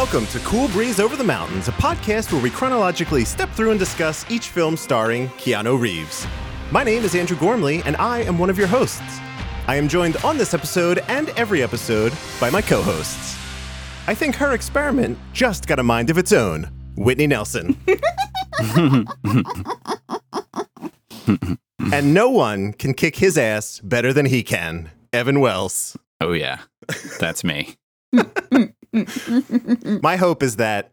welcome to Cool Breeze Over the Mountains, a podcast where we chronologically step through and discuss each film starring Keanu Reeves. My name is Andrew Gormley, and I am one of your hosts. I am joined on this episode and every episode by my co hosts. I think her experiment just got a mind of its own Whitney Nelson. and no one can kick his ass better than he can, Evan Wells. Oh, yeah. That's me. Mm, mm, My hope is that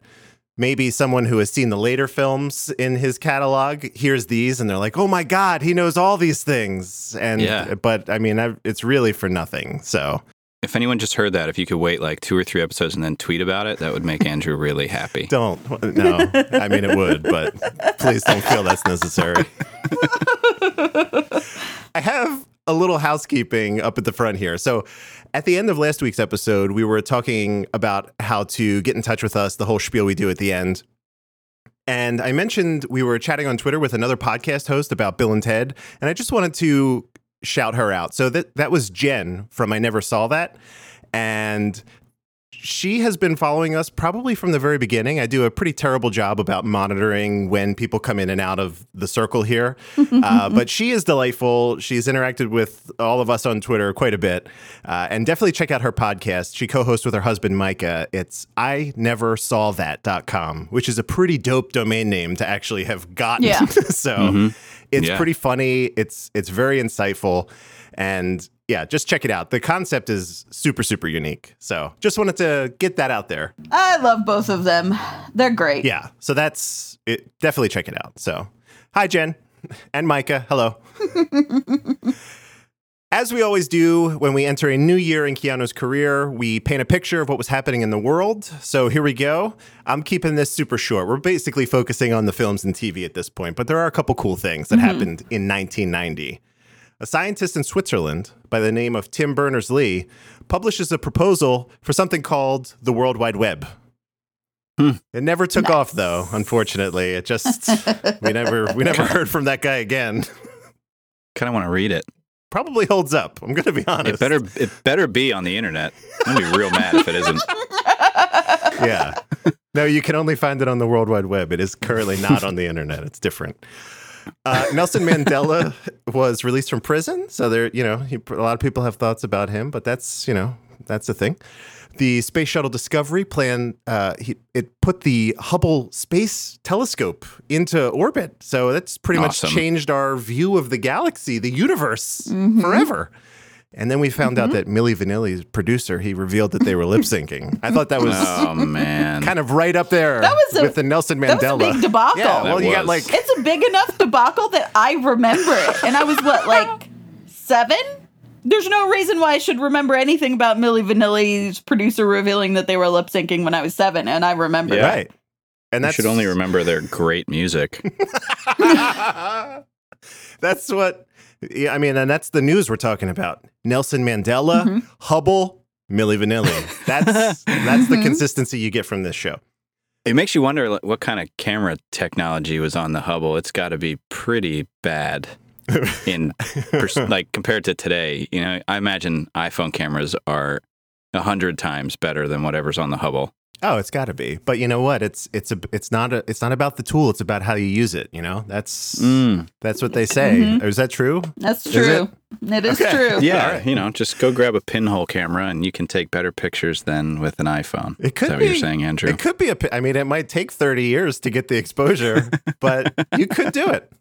maybe someone who has seen the later films in his catalog hears these and they're like, "Oh my god, he knows all these things." And Yeah. but I mean, I've, it's really for nothing. So If anyone just heard that, if you could wait like two or three episodes and then tweet about it, that would make Andrew really happy. don't no. I mean, it would, but please don't feel that's necessary. I have a little housekeeping up at the front here. So, at the end of last week's episode, we were talking about how to get in touch with us, the whole spiel we do at the end. And I mentioned we were chatting on Twitter with another podcast host about Bill and Ted, and I just wanted to shout her out. So that that was Jen from I Never Saw That, and she has been following us probably from the very beginning. I do a pretty terrible job about monitoring when people come in and out of the circle here. uh, but she is delightful. She's interacted with all of us on Twitter quite a bit. Uh, and definitely check out her podcast. She co hosts with her husband, Micah. It's I never saw that.com, which is a pretty dope domain name to actually have gotten. Yeah. so it's Yeah. pretty funny. It's it's very insightful. And yeah, just check it out. The concept is super, super unique. So just wanted to get that out there. I love both of them. They're great. Yeah. So that's it. Definitely check it out. So hi, Jen and Micah. Hello. As we always do when we enter a new year in Keanu's career, we paint a picture of what was happening in the world. So here we go. I'm keeping this super short. We're basically focusing on the films and TV at this point, but there are a couple cool things that mm-hmm. happened in 1990. A scientist in Switzerland by the name of Tim Berners Lee publishes a proposal for something called the World Wide Web. Hmm. It never took off though, unfortunately. It just we never we never heard from that guy again. Kind of want to read it. Probably holds up. I'm gonna be honest. It better it better be on the internet. I'm gonna be real mad if it isn't. yeah. No, you can only find it on the World Wide Web. It is currently not on the internet. It's different. Uh, Nelson Mandela was released from prison, so there, you know, he, a lot of people have thoughts about him, but that's, you know, that's the thing. The Space Shuttle Discovery plan, uh, he, it put the Hubble Space Telescope into orbit, so that's pretty Awesome. much changed our view of the galaxy, the universe, forever. And then we found out mm-hmm. that Milli Vanilli's producer, he revealed that they were lip syncing. I thought that was Oh man. kind of right up there That was a- with the Nelson that was a Mandela. big debacle. Yeah, well, That you got like It's a big enough debacle that I remember it. And I was what, like seven? There's no reason why I should remember anything about Milli Vanilli's producer revealing that they were lip syncing when I was seven, and I remember Yeah. right, and I should only remember their great music. that's what. Yeah, I mean, and that's the news we're talking about. Nelson Mandela, Mm-hmm. Hubble, Milli Vanilli. That's that's the consistency you get from this show. It makes you wonder like, what kind of camera technology was on the Hubble. It's got to be pretty bad in pers- like compared to today. You know, I imagine iPhone cameras are a hundred times better than whatever's on the Hubble. Oh, it's got to be. But you know what? It's it's a it's not a it's not about the tool. It's about how you use it. You know, that's Mm. that's what they say. Is that true? That's Is true. it is Okay. true. Yeah, All right. you know, just go grab a pinhole camera and you can take better pictures than with an iPhone. It could Is that be. what you're saying, Andrew? It could be a. pi- I mean, it might take thirty years to get the exposure, but you could do it.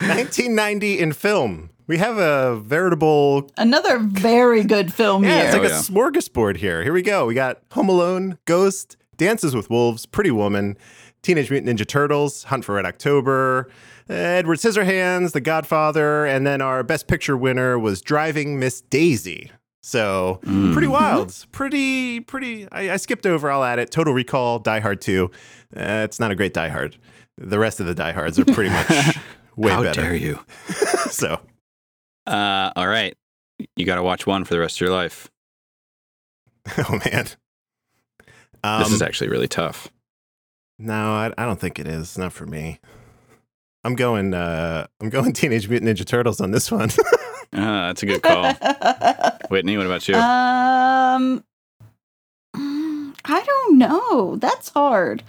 1990 in film. We have a veritable. Another very good film Yeah, it's like Oh, a yeah. smorgasbord here. Here we go. We got Home Alone, Ghost, Dances with Wolves, Pretty Woman, Teenage Mutant Ninja Turtles, Hunt for Red October, Edward Scissorhands, The Godfather, and then our Best Picture winner was Driving Miss Daisy. So pretty wild, pretty pretty. I, I skipped over. I'll add it. Total Recall, Die Hard Two. Uh, it's not a great Die Hard. The rest of the Die Hards are pretty much way How better. How dare you? So Uh, all right. You got to watch one for the rest of your life. oh man, um, this is actually really tough. no, I, I don't think it is. Not for me. I'm going. Uh, I'm going Teenage Mutant Ninja Turtles on this one. Uh, that's a good call. Whitney, what about you? um, I don't know. That's hard.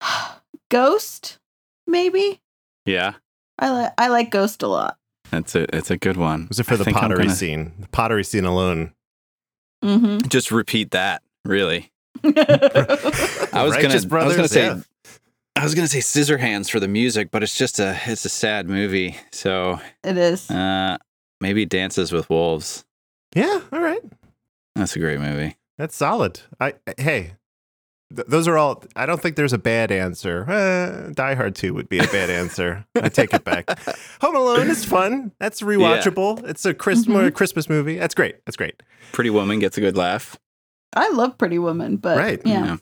Ghost, maybe. Yeah, I like I like Ghost a lot. That's a it's a good one. Was it for I the pottery gonna scene? The pottery scene alone. Mm-hmm. Just repeat that. Really, I was Righteous gonna I was gonna Brothers, say yeah. I was gonna say Scissorhands for the music, but it's just a it's a sad movie. So it is. uh, maybe Dances with Wolves. Yeah, all right. That's a great movie. That's solid. I hey, th- those are all. I don't think there's a bad answer. Uh, Die Hard Two would be a bad answer. I take it back. Home Alone is fun. That's rewatchable. It's a Christmas Christmas movie. That's great. That's great. Pretty Woman gets a good laugh. I love Pretty Woman, but Right. yeah.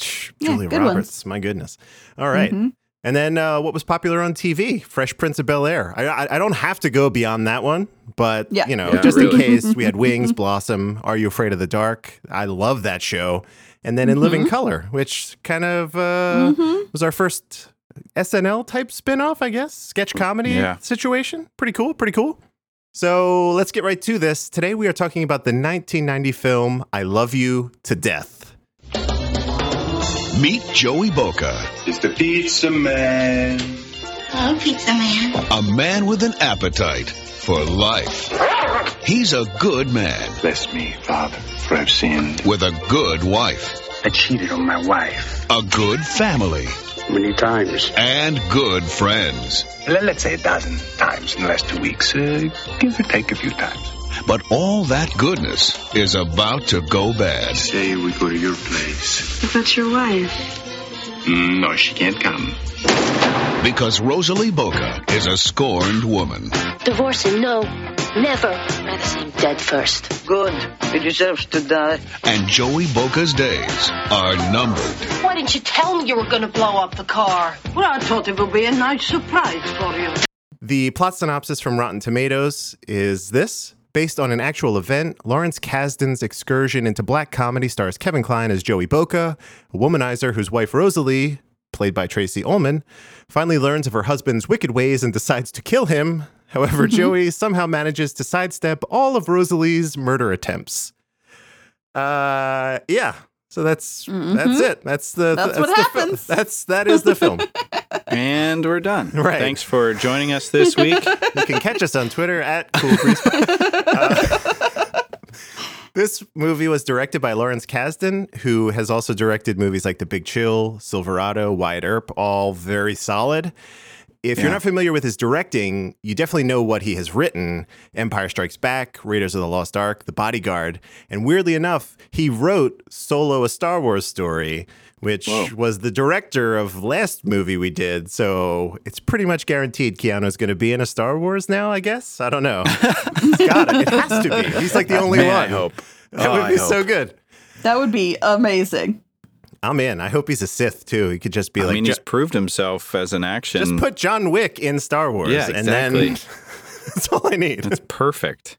Shh, Yeah, Julia good Roberts. My goodness. All right. Mhm. And then uh, what was popular on TV? Fresh Prince of Bel Air. I, I I don't have to go beyond that one, but Yeah. you know, Yeah, just in case, we had Wings, Blossom, Are You Afraid of the Dark? I love that show. And then in Living Color, which kind of uh, Mhm. was our first SNL type spin-off, I guess, sketch comedy Yeah. situation. Pretty cool, pretty cool. So let's get right to this. Today we are talking about the 1990 film I Love You to Death. Meet Joey Boca, It's the pizza man. Hello, pizza man. a man with an appetite for life. He's a good man Bless me, Father, for I've sinned. with a good wife, I cheated on my wife a good family, many times. and good friends. Let- Let's say a dozen times in the last two weeks. Uh, give or take a few times. But all that goodness is about to go bad. Say we go to your place. But that's your wife. Mm, No, she can't come. Because Rosalie Boca is a scorned woman. Divorce him, no. Never. Rather see him dead first. Good. He deserves to die. And Joey Boca's days are numbered. Why didn't you tell me you were gonna blow up the car? Well, I thought it would be a nice surprise for you. The plot synopsis from Rotten Tomatoes is this. Based on an actual event, Lawrence Kasdan's excursion into black comedy stars Kevin Kline as Joey Boca, a womanizer whose wife Rosalie, played by Tracey Ullman, finally learns of her husband's wicked ways and decides to kill him. However, Joey somehow manages to sidestep all of Rosalie's murder attempts. Uh, yeah. So that's that's it. That's the That's what the fil- happens. that's that is the film. And we're done. Right. Thanks for joining us this week. You can catch us on Twitter at Cool Breeze. Uh, this movie was directed by Lawrence Kasdan, who has also directed movies like The Big Chill, Silverado, Wyatt Earp, all very solid. If you're not familiar with his directing, you definitely know what he has written Empire Strikes Back, Raiders of the Lost Ark, The Bodyguard. And weirdly enough, he wrote Solo, a Star Wars story, which Whoa. was the director of last movie we did. So it's pretty much guaranteed Keanu's going to be in a Star Wars now, I guess. I don't know. He's got it. It has to be. He's like the only Man, one. I hope. That Oh, would be so good. That would be amazing. I'm in. I hope he's a Sith too. He could just be I like, I mean, ju- he's proved himself as an action. just put John Wick in Star Wars. Yeah, And then exactly. that's all I need. That's perfect.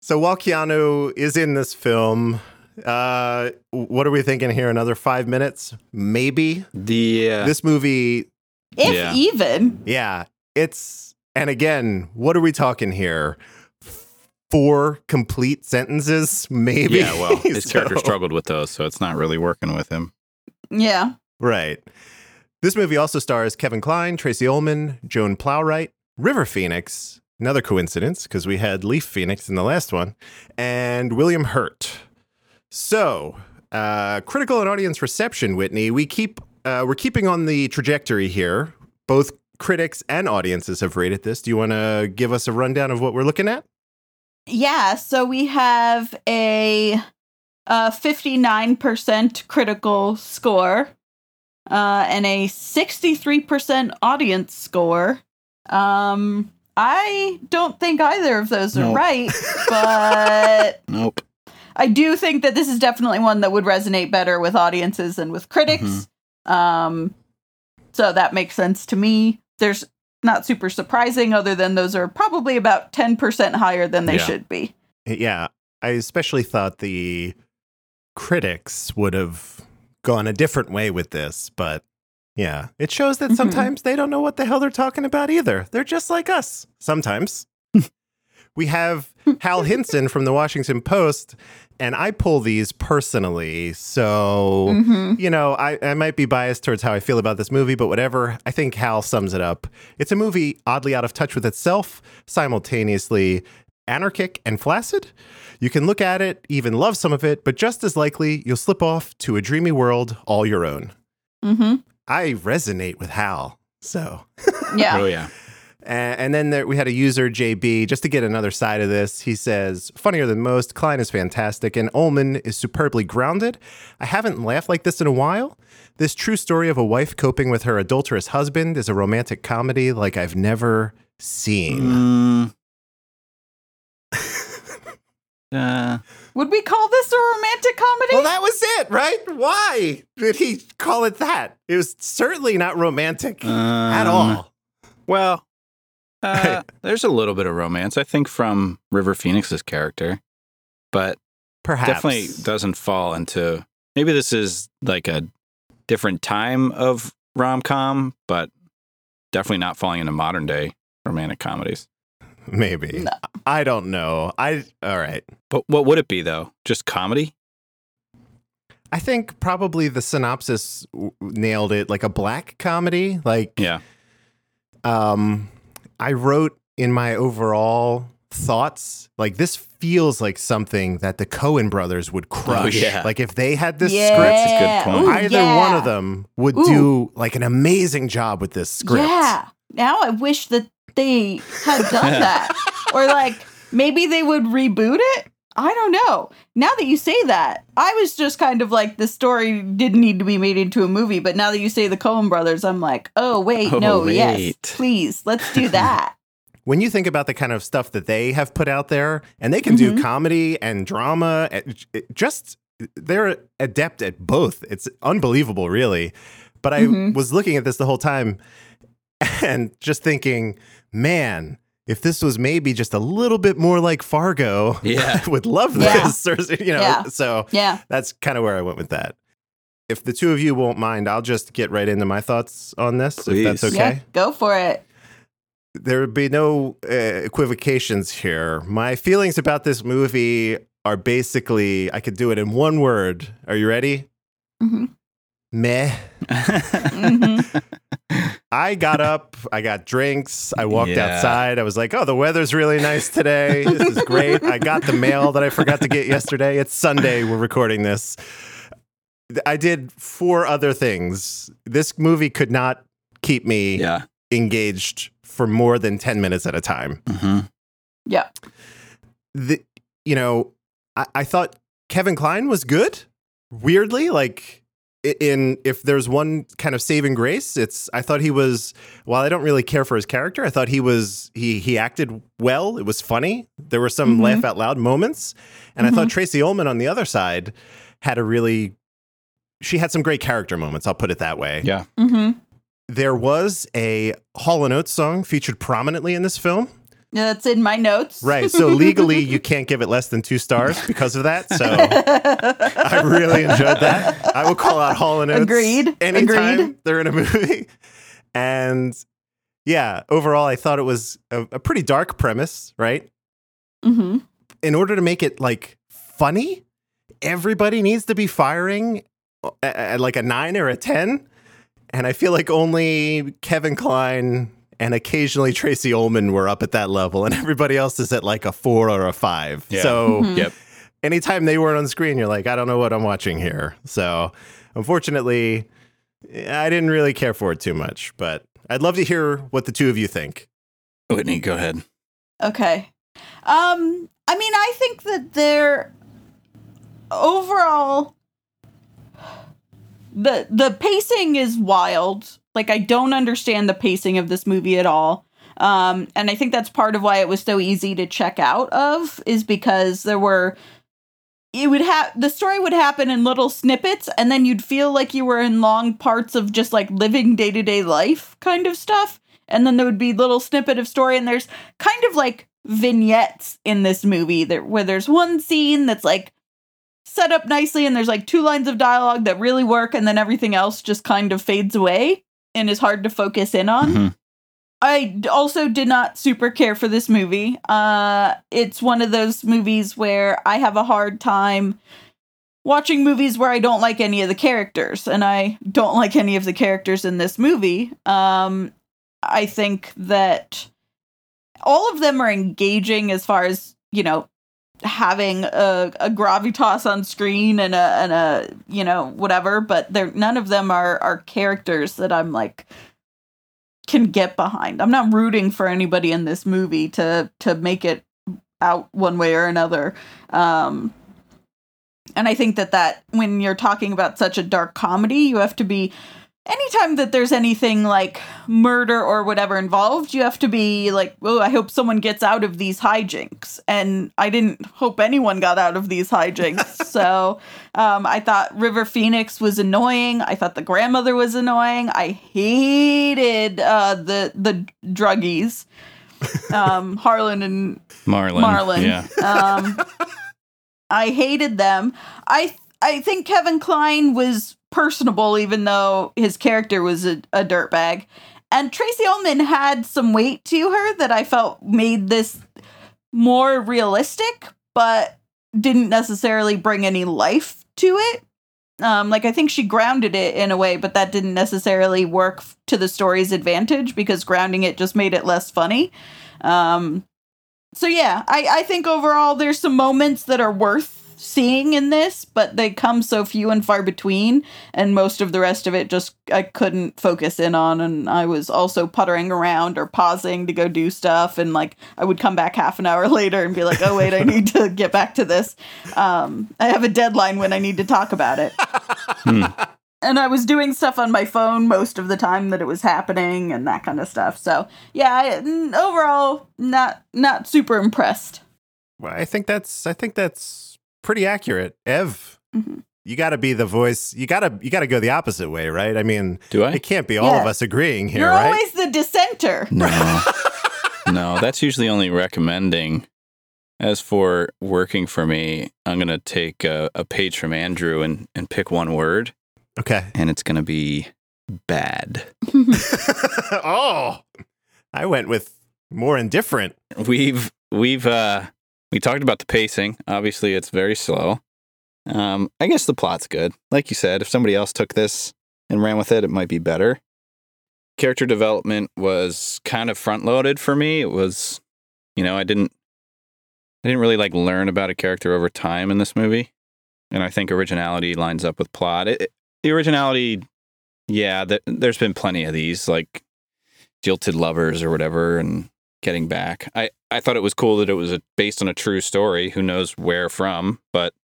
So while Keanu is in this film, uh, what are we thinking here? Another five minutes? Maybe? The uh, This movie, If Yeah. even. yeah, it's, and again, what are we talking here? Four complete sentences, maybe? yeah, well, his So- character struggled with those, so it's not really working with him. Yeah. Right. This movie also stars Kevin Kline, Tracey Ullman, Joan Plowright, River Phoenix, another coincidence because we had Leaf Phoenix in the last one, and William Hurt. So, uh, critical and audience reception, Whitney. We keep uh, we're keeping on the trajectory here. Both critics and audiences have rated this. Do you want to give us a rundown of what we're looking at? Yeah. So we have a, uh 59% critical score uh, and a 63% audience score. Um, I don't think either of those are right, but Nope. I do think that this is definitely one that would resonate better with audiences and with critics. Um, so that makes sense to me. There's not super surprising, other than those are probably about 10% higher than they Yeah. should be. Yeah, I especially thought the critics would have gone a different way with this, but yeah, it shows that Mhm. sometimes they don't know what the hell they're talking about either. They're just like us sometimes. we have Hal Hinson from the Washington Post, and I pull these personally. So, Mhm. you know, I, I might be biased towards how I feel about this movie, but whatever. I think Hal sums it up. It's a movie oddly out of touch with itself, simultaneously anarchic and flaccid. You can look at it, even love some of it, but just as likely, you'll slip off to a dreamy world all your own. Mm-hmm. I resonate with Hal. So, Yeah. Oh yeah. And, and then there, we had a user, JB, just to get another side of this. He says, funnier than most, Kline is fantastic, and Ullman is superbly grounded. I haven't laughed like this in a while. This true story of a wife coping with her adulterous husband is a romantic comedy like I've never seen. Mm. uh, Would we call this a romantic comedy? Well, that was it, right? Why did he call it that? It was certainly not romantic at um, all. Well, uh, there's a little bit of romance, I think, from River Phoenix's character, but Perhaps. definitely doesn't fall into. Maybe this is like a different time of rom com, but definitely not falling into modern day romantic comedies. Maybe. No. I don't know. I all right. But what would it be though? Just comedy? I think probably the synopsis w- nailed it like a black comedy. Like Yeah. um I wrote in my overall thoughts like this feels like something that the Coen brothers would oh, crush. yeah. Like if they had this yeah. script, That's a good point. Ooh, either yeah. one of them would Ooh. do like an amazing job with this script. Yeah. Now I wish that they had done that. or like maybe they would reboot it. I don't know. Now that you say that, I was just kind of like the story didn't need to be made into a movie, but now that you say the Coen brothers, I'm like, "Oh, wait, Oh, no, yes. Please, let's do that." when you think about the kind of stuff that they have put out there, and they can do Mhm. comedy and drama, it- it just they're adept at both. It's unbelievable, really. But I Mhm. was looking at this the whole time and just thinking, man, if this was maybe just a little bit more like Fargo, Yeah. I would love Yeah. this. Or, you know, Yeah. so yeah. that's kind of where I went with that. If the two of you won't mind, I'll just get right into my thoughts on this, if that's okay Yeah, go for it. there would be no uh, equivocations here. My feelings about this movie are basically I could do it in one word. Are you ready? Mhm. Meh. Mhm. I got up, I got drinks, I walked Yeah. outside. I was like, "Oh, the weather's really nice today. This is great." I got the mail that I forgot to get yesterday. It's Sunday. We're recording this. I did four other things. This movie could not keep me yeah. engaged for more than 10 minutes at a time. hmm Yeah. the you know I, I thought kevin kline was good weirdly like i- in if there's one kind of saving grace it's i thought he was while i don't really care for his character i thought he was he he acted well it was funny there were some Mhm. laugh out loud moments and i thought tracey ullman on the other side had a really she had some great character moments i'll put it that way Yeah. Mhm. there was a hall and oates song featured prominently in this film Yeah, that's in my notes. Right. So legally, you can't give it less than two stars because of that. So I really enjoyed that. I will call out Hall and Oates Agreed. anytime Agreed. they're in a movie. And yeah, overall, I thought it was a, a pretty dark premise, right? hmm In order to make it like funny, everybody needs to be firing at, at like a nine or a 10. And I feel like only Kevin Kline and occasionally Tracey Ullman were up at that level, and everybody else is at like a four or a five. Yeah. So Mhm. Yep. anytime they weren't on screen, you're like, I don't know what I'm watching here. So unfortunately, I didn't really care for it too much, but I'd love to hear what the two of you think. Whitney, go ahead. Okay. Um, I mean, I think that they're overall the the pacing is wild. Like I don't understand the pacing of this movie at all. Um, and I think that's part of why it was so easy to check out of is because there were it would have the story would happen in little snippets and then you'd feel like you were in long parts of just like living day-to-day life kind of stuff and then there would be little snippet of story and there's kind of like vignettes in this movie that where there's one scene that's like set up nicely and there's like two lines of dialogue that really work and then everything else just kind of fades away and is hard to focus in on Mhm. I also did not super care for this movie. Uh, it's one of those movies where I have a hard time watching movies where I don't like any of the characters, and I don't like any of the characters in this movie. Um, I think that all of them are engaging as far as you know having a, a gravitas on screen and a and a you know whatever but they're none of them are are characters that i'm like can get behind. I'm not rooting for anybody in this movie to to make it out one way or another. Um and i think that that when you're talking about such a dark comedy you have to be anytime that there's anything like murder or whatever involved, you have to be like, oh, I hope someone gets out of these hijinks. And I didn't hope anyone got out of these hijinks. so um, I thought River Phoenix was annoying. I thought the grandmother was annoying. I hated uh, the the druggies, um, Harlan and Marlon. Marlon. Yeah. Um, I hated them. I I think Kevin Kline was personable, even though his character was a, a dirtbag. And Tracey Ullman had some weight to her that I felt made this more realistic, but didn't necessarily bring any life to it. Um, like I think she grounded it in a way, but that didn't necessarily work to the story's advantage because grounding it just made it less funny. Um, so yeah, I, I think overall there's some moments that are worth seeing in this, but they come so few and far between, and most of the rest of it just I couldn't focus in on, and I was also puttering around or pausing to go do stuff, and like I would come back half an hour later and be like, oh wait, I need to get back to this. Um, I have a deadline when I need to talk about it. And I was doing stuff on my phone most of the time that it was happening and that kind of stuff. So yeah, I, n- overall, not not super impressed. Well, I think that's I think that's pretty accurate. Ev, Mhm. you got to be the voice. You got to you got to go the opposite way, right? I mean, Do I? it can't be all of us agreeing here, You're right? always the dissenter. No. no, that's usually only recommending. As for working for me, I'm going to take a, a page from Andrew and, and pick one word, okay. and it's going to be bad. oh, I went with more indifferent. We've we've uh we talked about the pacing. Obviously, it's very slow. Um, I guess the plot's good. Like you said, if somebody else took this and ran with it, it might be better. Character development was kind of front loaded for me. It was, you know, I didn't I didn't really like learn about a character over time in this movie, and I think originality lines up with plot. It, it- the originality, yeah, th- there's been plenty of these, like jilted lovers or whatever, and getting back. I, I thought it was cool that it was a, based on a true story. Who knows where from? But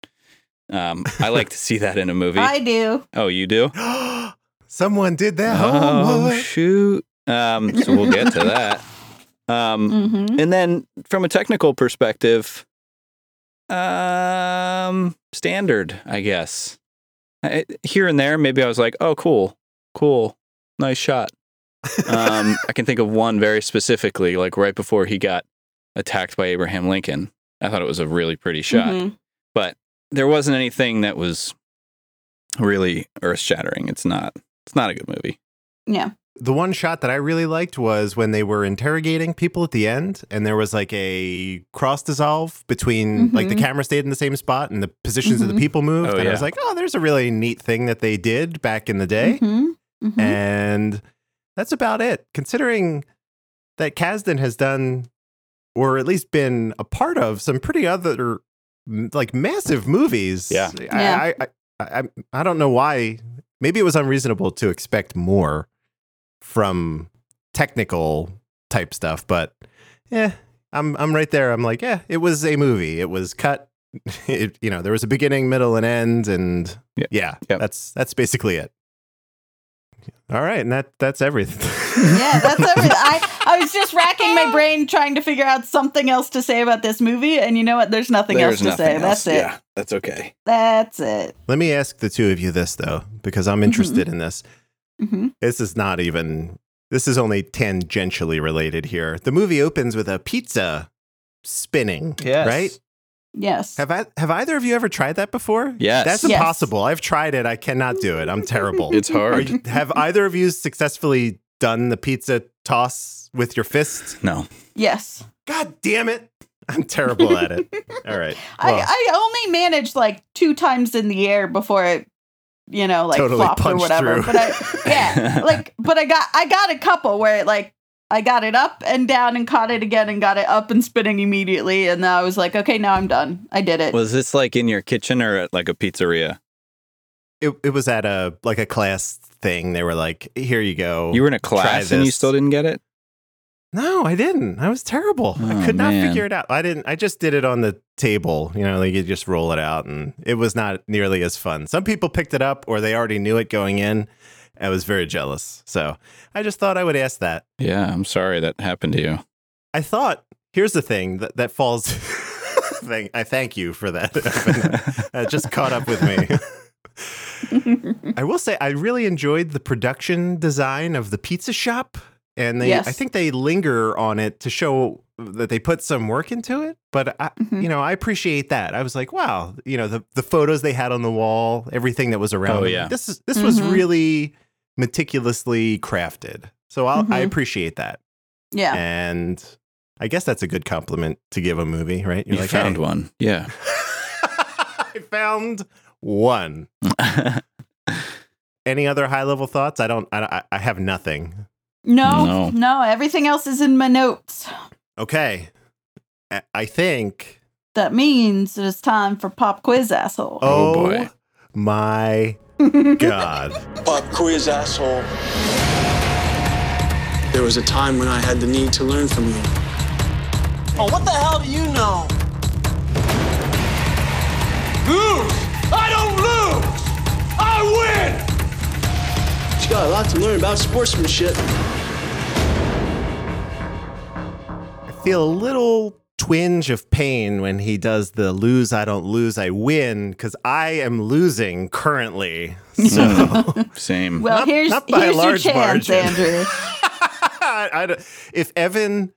um, I like to see that in a movie. I do. oh, you do? Someone did that. Oh homework. shoot! Um, so we'll get to that. Um, Mm-hmm. and then from a technical perspective, um, standard, I guess. I, here and there, maybe I was like, "Oh, cool, cool, nice shot." Um, I can think of one very specifically, like right before he got attacked by Abraham Lincoln. I thought it was a really pretty shot, Mhm. but there wasn't anything that was really earth shattering. It's not. It's not a good movie. Yeah. the one shot that I really liked was when they were interrogating people at the end, and there was like a cross dissolve between like the Mhm. camera stayed in the same spot and the positions of Mhm. the people moved. Oh, and I was like, oh, there's a really neat thing that they did back in the day. Mhm. Mhm. And that's about it. Considering that Kasdan has done, or at least been a part of, some pretty other like massive movies. Yeah. Yeah. I, I, I, I, I don't know why. Maybe it was unreasonable to expect more from technical type stuff, but yeah, I'm I'm right there. I'm like, yeah, it was a movie. It was cut. It, you know, there was a beginning, middle, and end, and Yeah. yeah, Yep. that's that's basically it. All right, and that that's everything. yeah, that's everything. I, I was just racking my brain trying to figure out something else to say about this movie, and you know what? There's nothing else to say. That's it. Yeah, that's okay. That's it. Let me ask the two of you this though, because I'm interested in this. hmm This is not even. This is only tangentially related here. The movie opens with a pizza spinning. Yes. Right. Yes. Have I have either of you ever tried that before? Yes. That's Yes. impossible. I've tried it. I cannot do it. I'm terrible. It's hard. you- have either of you successfully done the pizza toss with your fist? No. Yes. God damn it. I'm terrible at it. All right. Well, I, I only managed like two times in the air before it, you know, like Totally flopped or whatever. through. But I, yeah, like, but I got, I got a couple where it like, I got it up and down and caught it again and got it up and spinning immediately. And then I was like, okay, now I'm done. I did it. Was this like in your kitchen or at like a pizzeria? it, it was at a like a class thing. They were like, here you go. You were in a class and you still didn't get it? No, I didn't. I was terrible. I Oh, could not man. figure it out. I didn't. I just did it on the table. You know, like you just roll it out, and it was not nearly as fun. Some people picked it up, or they already knew it going in. I was very jealous, so I just thought I would ask that. Yeah, I'm sorry that happened to you. I thought here's the thing that that falls. thing. I thank you for that. that just caught up with me. I will say I really enjoyed the production design of the pizza shop, and they Yes. I think they linger on it to show that they put some work into it. But I, Mhm. you know, I appreciate that. I was like, wow, you know, the the photos they had on the wall, everything that was around. Oh, them, yeah. this is this was Mhm. really meticulously crafted. So I'll, I mm-hmm. appreciate that, yeah. and I guess that's a good compliment to give a movie, right? You're you like, found "Hey." one. Yeah. I found one. Any other high level thoughts? I don't. I, I- I have nothing. No, No. no, everything else is in my notes. Okay. I- I think. That means it's time for pop quiz, asshole. Oh, Oh, boy. my god! Pop quiz, asshole. There was a time when I had the need to learn from you. Oh, what the hell do you know? Lose! I don't lose! I win! You got a lot to learn about sportsmanship. I feel a little twinge of pain when he does the lose. I don't lose. I win because I am losing currently. So Same. well, Not- here's not by a here's your large chance, margin. Andrew. I, I if Evan,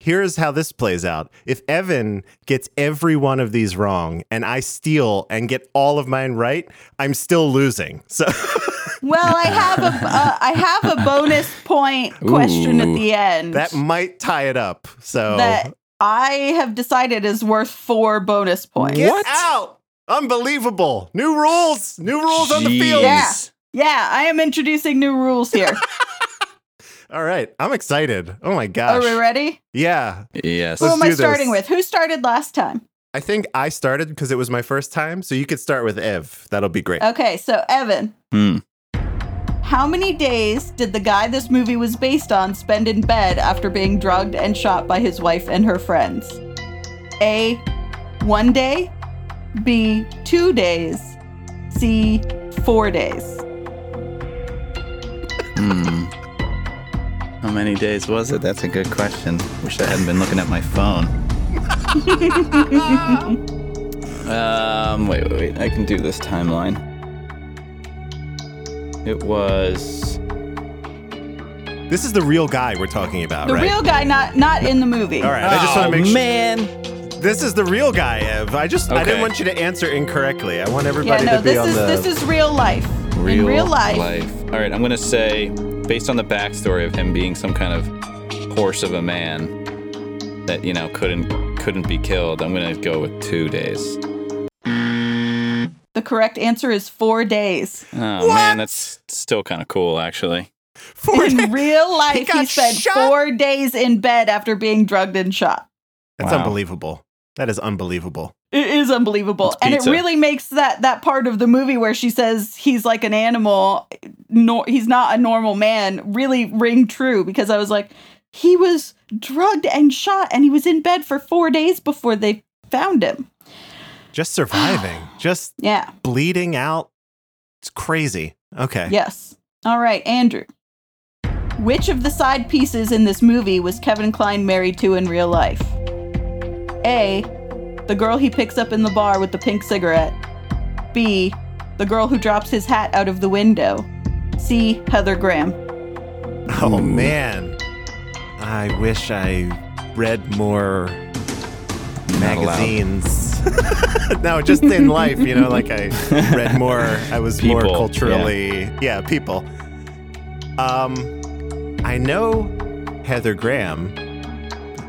here's how this plays out. If Evan gets every one of these wrong and I steal and get all of mine right, I'm still losing. So Well, I have a uh, I have a bonus point question Ooh. at the end that might tie it up. So that I have decided is worth four bonus points. get out. Unbelievable. New rules. New rules on the field. Yeah. Yeah, I am introducing new rules here. All right. I'm excited. Oh my gosh. Are we ready? Yeah. Yes. Who Let's am I do this. starting with? Who started last time? I think I started because it was my first time. So you could start with Ev. That'll be great. Okay, so Evan, Hmm. How many days did the guy this movie was based on spend in bed after being drugged and shot by his wife and her friends? A. One day. B. Two days. C. Four days. Hmm. How many days was it? That's a good question. Wish I hadn't been looking at my phone. um, wait, wait, wait. I can do this timeline. It was. This is the real guy we're talking about, right? The right? real guy, not not in the movie. All right. I just want to oh, make sure. Oh, man. This is the real guy, Ev. I just I didn't Okay. want you to answer incorrectly. I want Yeah, everybody no, to be this on is the. this is real life. Real, in real life. All right, I'm gonna say, based on the backstory of him being some kind of horse of a man that you know couldn't couldn't be killed, I'm gonna go with two days. The correct answer is four days. Oh man, that's still kind of cool, actually. Four in days. real life, he, got spent shot? four days in bed after being drugged and shot. That's Wow. unbelievable. That is unbelievable. It is unbelievable, and it really makes that that part of the movie where she says he's like an animal, nor he's not a normal man, really ring true because I was like, he was drugged and shot, and he was in bed for four days before they found him. Just surviving, just Yeah. bleeding out. It's crazy. Okay. Yes. All right, Andrew. Which of the side pieces in this movie was Kevin Kline married to in real life? A. The girl he picks up in the bar with the pink cigarette. B. The girl who drops his hat out of the window. C. Heather Graham. Oh man, I wish I read more Not allowed. Magazines. no, just in life, you know, like I read more. I was more People, culturally, yeah. people. Um, I know Heather Graham.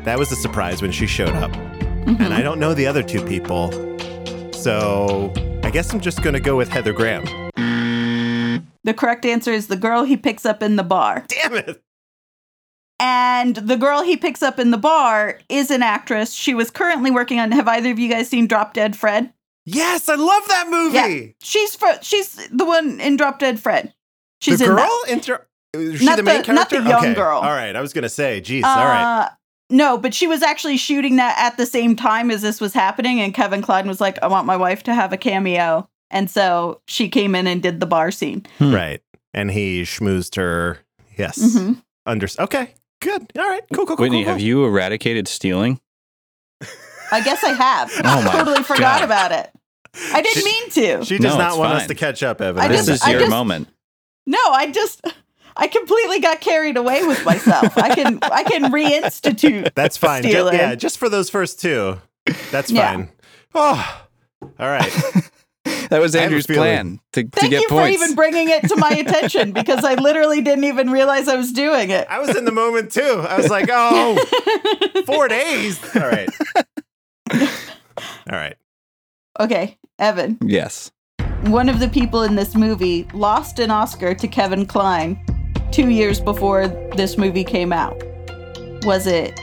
That was a surprise when she showed up. Mm-hmm. And I don't know the other two people. So I guess I'm just going to go with Heather Graham. The correct answer is the girl he picks up in the bar. Damn it. And the girl he picks up in the bar is an actress. She was currently working on. Have either of you guys seen Drop Dead Fred? Yes, I love that movie. Yeah, she's fr- she's the one in Drop Dead Fred. She's the in girl? that. Inter- is she Not the main the- not the character? young Okay. girl. All right. I was going to say, geez. all right. Uh, No, but she was actually shooting that at the same time as this was happening, and Kevin Kline was like, "I want my wife to have a cameo," and so she came in and did the bar scene. Right. And he schmoozed her. Yes. Mhm. Under- okay. Good. All right. Cool, cool, cool. Whitney, cool, have cool. you eradicated stealing? I guess I have. Oh my totally forgot God. about it. I didn't She- mean to. She does No, not it's want us to catch up, Evan. This is your just- moment. No, I just I completely got carried away with myself. I can I can reinstitute. That's fine. Ju- stealing. yeah, just for those first two. That's Yeah. fine. Oh, all right. That was I have a Andrew's plan to, to Thank get you for even bringing it to my attention because I literally didn't even realize I was doing it. I was in the moment too. I was like, oh, four days. All right. All right. Okay, Evan. yes. One of the people in this movie lost an Oscar to Kevin Kline two years before this movie came out. Was it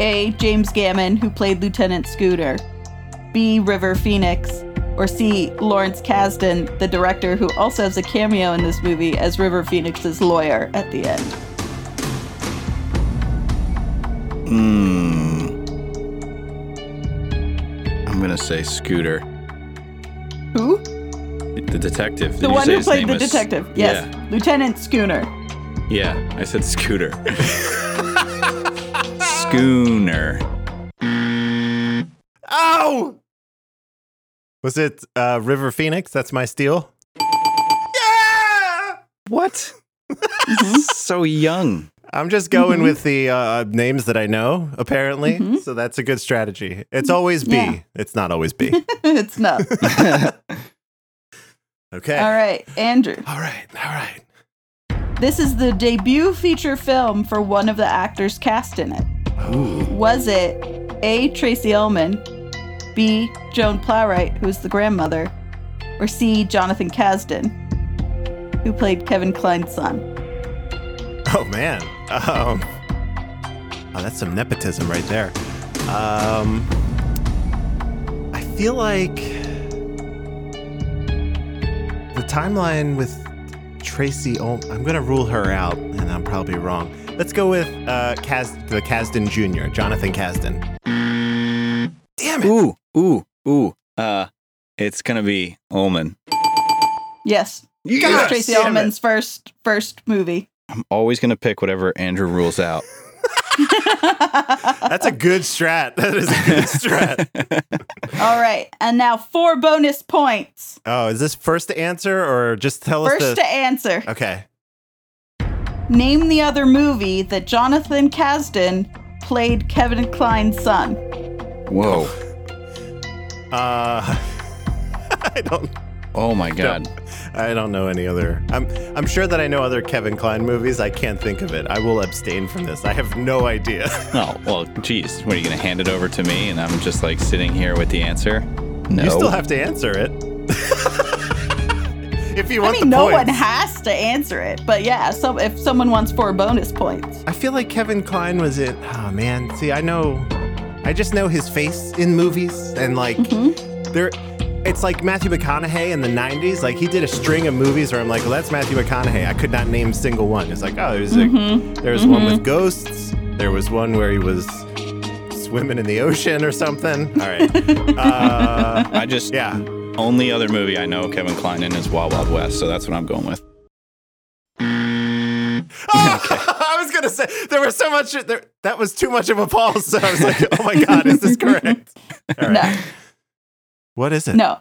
A. James Gammon, who played Lieutenant Scooter, B. River Phoenix, or see Lawrence Kasdan, the director who also has a cameo in this movie as River Phoenix's lawyer at the end? Hmm. I'm gonna say Scooter, Who? the detective. Did The one who played the was- detective. Yes. Lieutenant Schooner. Yeah, yeah. I said Scooter. Schooner. Oh, was it uh, River Phoenix? That's my steal. Yeah. What? Mm-hmm. so young. I'm just going Mhm. with the uh, names that I know, apparently. Mhm. So that's a good strategy. It's always B. Yeah. It's not always B. it's not. Okay. All right, Andrew. All right. All right. This is the debut feature film for one of the actors cast in it. Was it A. Tracey Ullman, B. Joan Plowright, who's the grandmother, or C. Jonathan Kasdan, who played Kevin Kline's son? Oh man. Um, oh, that's some nepotism right there. Um, I feel like the timeline with Tracey. I'm gonna rule her out, and I'm probably wrong. Let's go with uh, Kaz, the Kasdan Jr., Jonathan Kasdan. Damn it! Ooh, ooh, ooh. Uh, it's gonna be Ullman. Yes, it Gosh, was Tracey damn it. Ullman's first first movie. I'm always gonna pick whatever Andrew rules out. That's a good strat. That is a good strat. All right, and now four bonus points. Oh, is this first to answer or just tell us First the? to answer. okay. Name the other movie that Jonathan Kasdan played Kevin Kline's son. Whoa. Uh, I don't. Oh my god. I don't know any other. I'm I'm sure that I know other Kevin Kline movies. I can't think of it. I will abstain from this. I have no idea. Oh well, geez. What are you gonna hand it over to me, and I'm just like sitting here with the answer? No. You still have to answer it. if you want I mean, the no points. one has to answer it, but yeah, so if someone wants four bonus points, I feel like Kevin Kline was in. Oh man, see, I know. I just know his face in movies, and like Mm-hmm. there. It's like Matthew McConaughey in the '90s. Like he did a string of movies where I'm like, well, that's Matthew McConaughey. I could not name a single one. It's like, oh, there's a, Mm-hmm. there was one with ghosts. There was one where he was swimming in the ocean or something. All right. Uh, I just yeah. only other movie I know Kevin Kline in is Wild Wild West, so that's what I'm going with. I was gonna say there was so much. There, that was too much of a pause. So I was like, oh my god, is this correct? All right. no, What is it? no,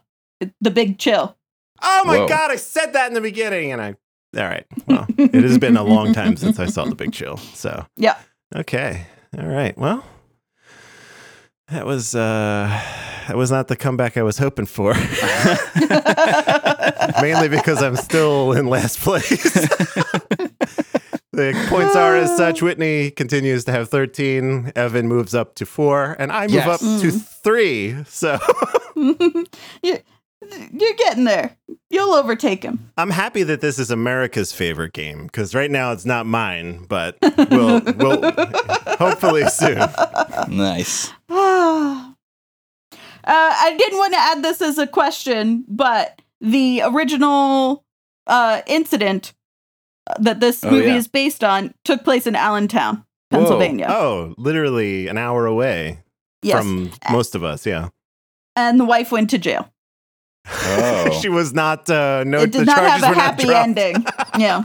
the Big Chill. Oh my Whoa. god, I said that in the beginning, and I. All right. Well, it has been a long time since I saw the Big Chill. So Yeah, okay. All right. Well, that was uh that was not the comeback I was hoping for. Mainly because I'm still in last place. The points are as such. Whitney continues to have 13. Evan moves up to four, and I move Yes. up to three. So you're, you're getting there. You'll overtake him. I'm happy that this is America's favorite game because right now it's not mine, but we'll, we'll hopefully soon. Nice. uh, I didn't want to add this as a question, but the original uh, incident that this Oh, movie yeah. is based on took place in Allentown, Pennsylvania. Oh, literally an hour away yes. from most of us. Yeah. and the wife went to jail. Oh. she was not. Uh, no, it the did not charges have a happy ending. yeah.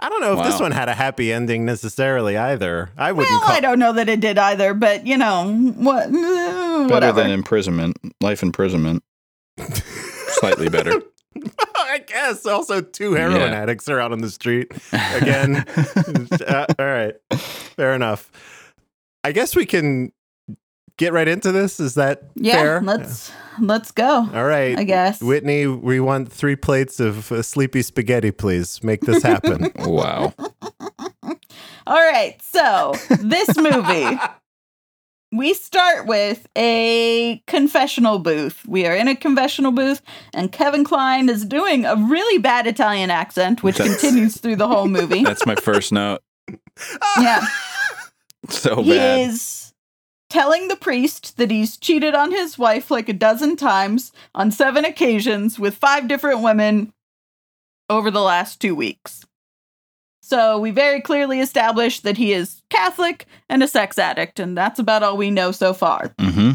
I don't know if this one had a happy ending necessarily either. I wouldn't Well, call. I don't know that it did either, but you know what? eh, Better Whatever. than imprisonment, life imprisonment. Slightly better. I guess also two heroin Yeah. addicts are out on the street again. Uh, all right, fair enough. I guess we can get right into this. Is that yeah, fair? let's let's go. All right, I guess. Whitney, we want three plates of uh, sleepy spaghetti, please. Make this happen. wow. All right, so this movie, we start with a confessional booth. We are in a confessional booth, and Kevin Kline is doing a really bad Italian accent, which That's- continues through the whole movie. That's my first note. Ah! yeah, So he bad. is telling the priest that he's cheated on his wife like a dozen times on seven occasions with five different women over the last two weeks. So we very clearly established that he is Catholic and a sex addict, and that's about all we know so far. Mm-hmm.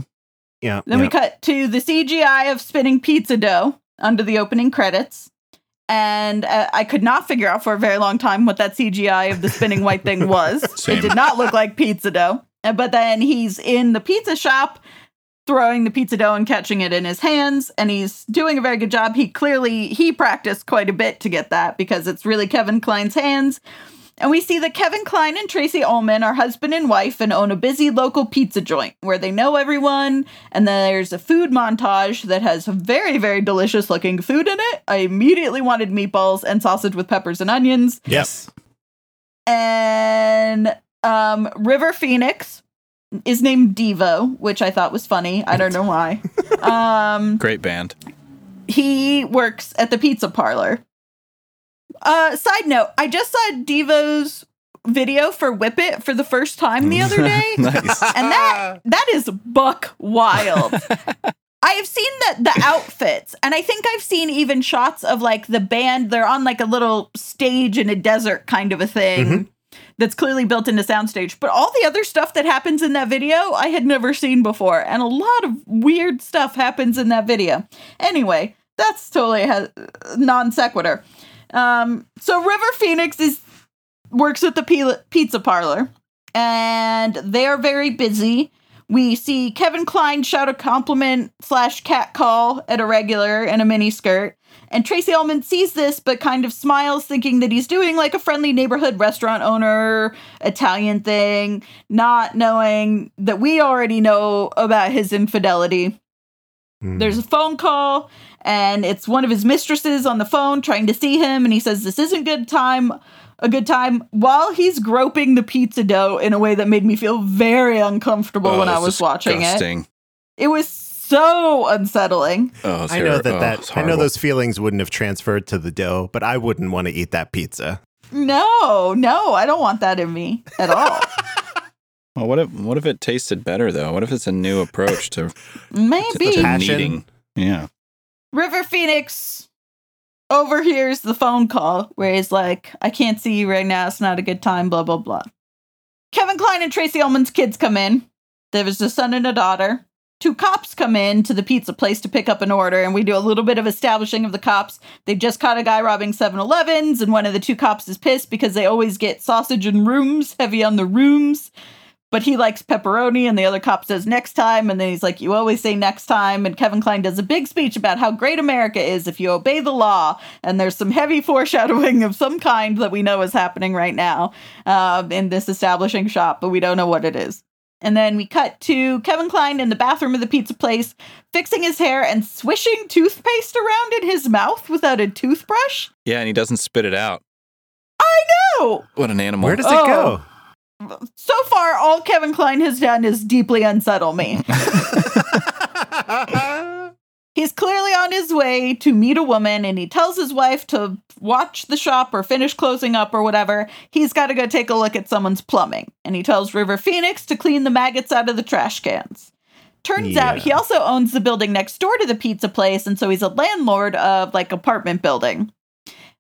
yeah. Then yeah. we cut to the CGI of spinning pizza dough under the opening credits. And uh, I could not figure out for a very long time what that CGI of the spinning white thing was. Same. It did not look like pizza dough. Uh, But then he's in the pizza shop throwing the pizza dough and catching it in his hands and he's doing a very good job. He clearly he practiced quite a bit to get that because it's really Kevin Kline's hands. And we see that Kevin Kline and Tracey Ullman are husband and wife and own a busy local pizza joint where they know everyone. And then there's a food montage that has very, very delicious looking food in it. I immediately wanted meatballs and sausage with peppers and onions. yes. And um, River Phoenix is named Devo, which I thought was funny. I don't know why. Um, Great band. he works at the pizza parlor. Uh, side note, I just saw Devo's video for Whip It for the first time the other day. nice. And that that is buck wild. I have seen the the outfits, and I think I've seen even shots of like the band. They're on like a little stage in a desert kind of a thing that's clearly built into soundstage. But all the other stuff that happens in that video, I had never seen before, and a lot of weird stuff happens in that video. Anyway, that's totally ha- non sequitur. Um, so River Phoenix is works at the pi- pizza parlor, and they are very busy. We see Kevin Kline shout a compliment slash cat call at a regular in a mini skirt. And Tracey Ullman sees this, but kind of smiles, thinking that he's doing like a friendly neighborhood restaurant owner Italian thing, not knowing that we already know about his infidelity. Hmm. There's a phone call, and it's one of his mistresses on the phone trying to see him, and he says this isn't a good time, a good time, while he's groping the pizza dough in a way that made me feel very uncomfortable oh, when Oh, I it's was watching it. It was so unsettling. Oh, I know that oh, that I know those feelings wouldn't have transferred to the dough, but I wouldn't want to eat that pizza. No, no, I don't want that in me at all. Well, what if what if it tasted better though? What if it's a new approach to, Maybe. to Passion. kneading? Yeah. River Phoenix overhears the phone call where he's like, I can't see you right now. It's not a good time, blah, blah, blah. Kevin Kline and Tracey Ullman's kids come in. There was a son and a daughter. Two cops come in to the pizza place to pick up an order, and we do a little bit of establishing of the cops. They've just caught a guy robbing 7 Elevens, and one of the two cops is pissed because they always get sausage and rooms, heavy on the rooms but he likes pepperoni and the other cop says next time and then he's like you always say next time and kevin kline does a big speech about how great america is if you obey the law and there's some heavy foreshadowing of some kind that we know is happening right now um, in this establishing shop but we don't know what it is and then we cut to Kevin Kline in the bathroom of the pizza place, fixing his hair and swishing toothpaste around in his mouth without a toothbrush. Yeah, and he doesn't spit it out. I know. What an animal. Where does it Oh. go? So far, all Kevin Kline has done is deeply unsettle me. He's clearly on his way to meet a woman and he tells his wife to watch the shop or finish closing up or whatever. He's got to go take a look at someone's plumbing. And he tells River Phoenix to clean the maggots out of the trash cans. Turns out he also owns the building next door to the pizza place, and so he's a landlord of like apartment building.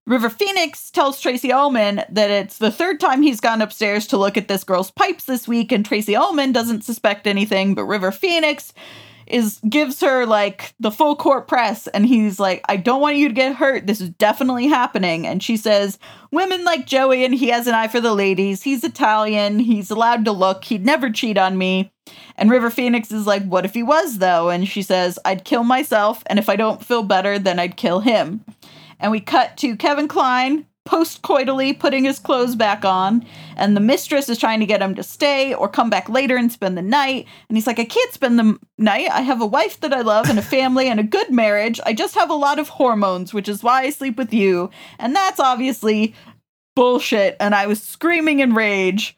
River Phoenix tells Tracey Ullman that it's the third time he's gone upstairs to look at this girl's pipes this week, and Tracey Ullman doesn't suspect anything, but River Phoenix is gives her like the full court press and he's like I don't want you to get hurt. This is definitely happening. And she says women like Joey and he has an eye for the ladies. He's Italian. He's allowed to look. He'd never cheat on me. And River Phoenix is like what if he was though? And she says I'd kill myself and if I don't feel better then I'd kill him. And we cut to Kevin Kline post-coitally putting his clothes back on and the mistress is trying to get him to stay or come back later and spend the night. And he's like i can't spend the night. I have a wife that i love and a family and a good marriage. I just have a lot of hormones which is why i sleep with you. And that's obviously bullshit and i was screaming in rage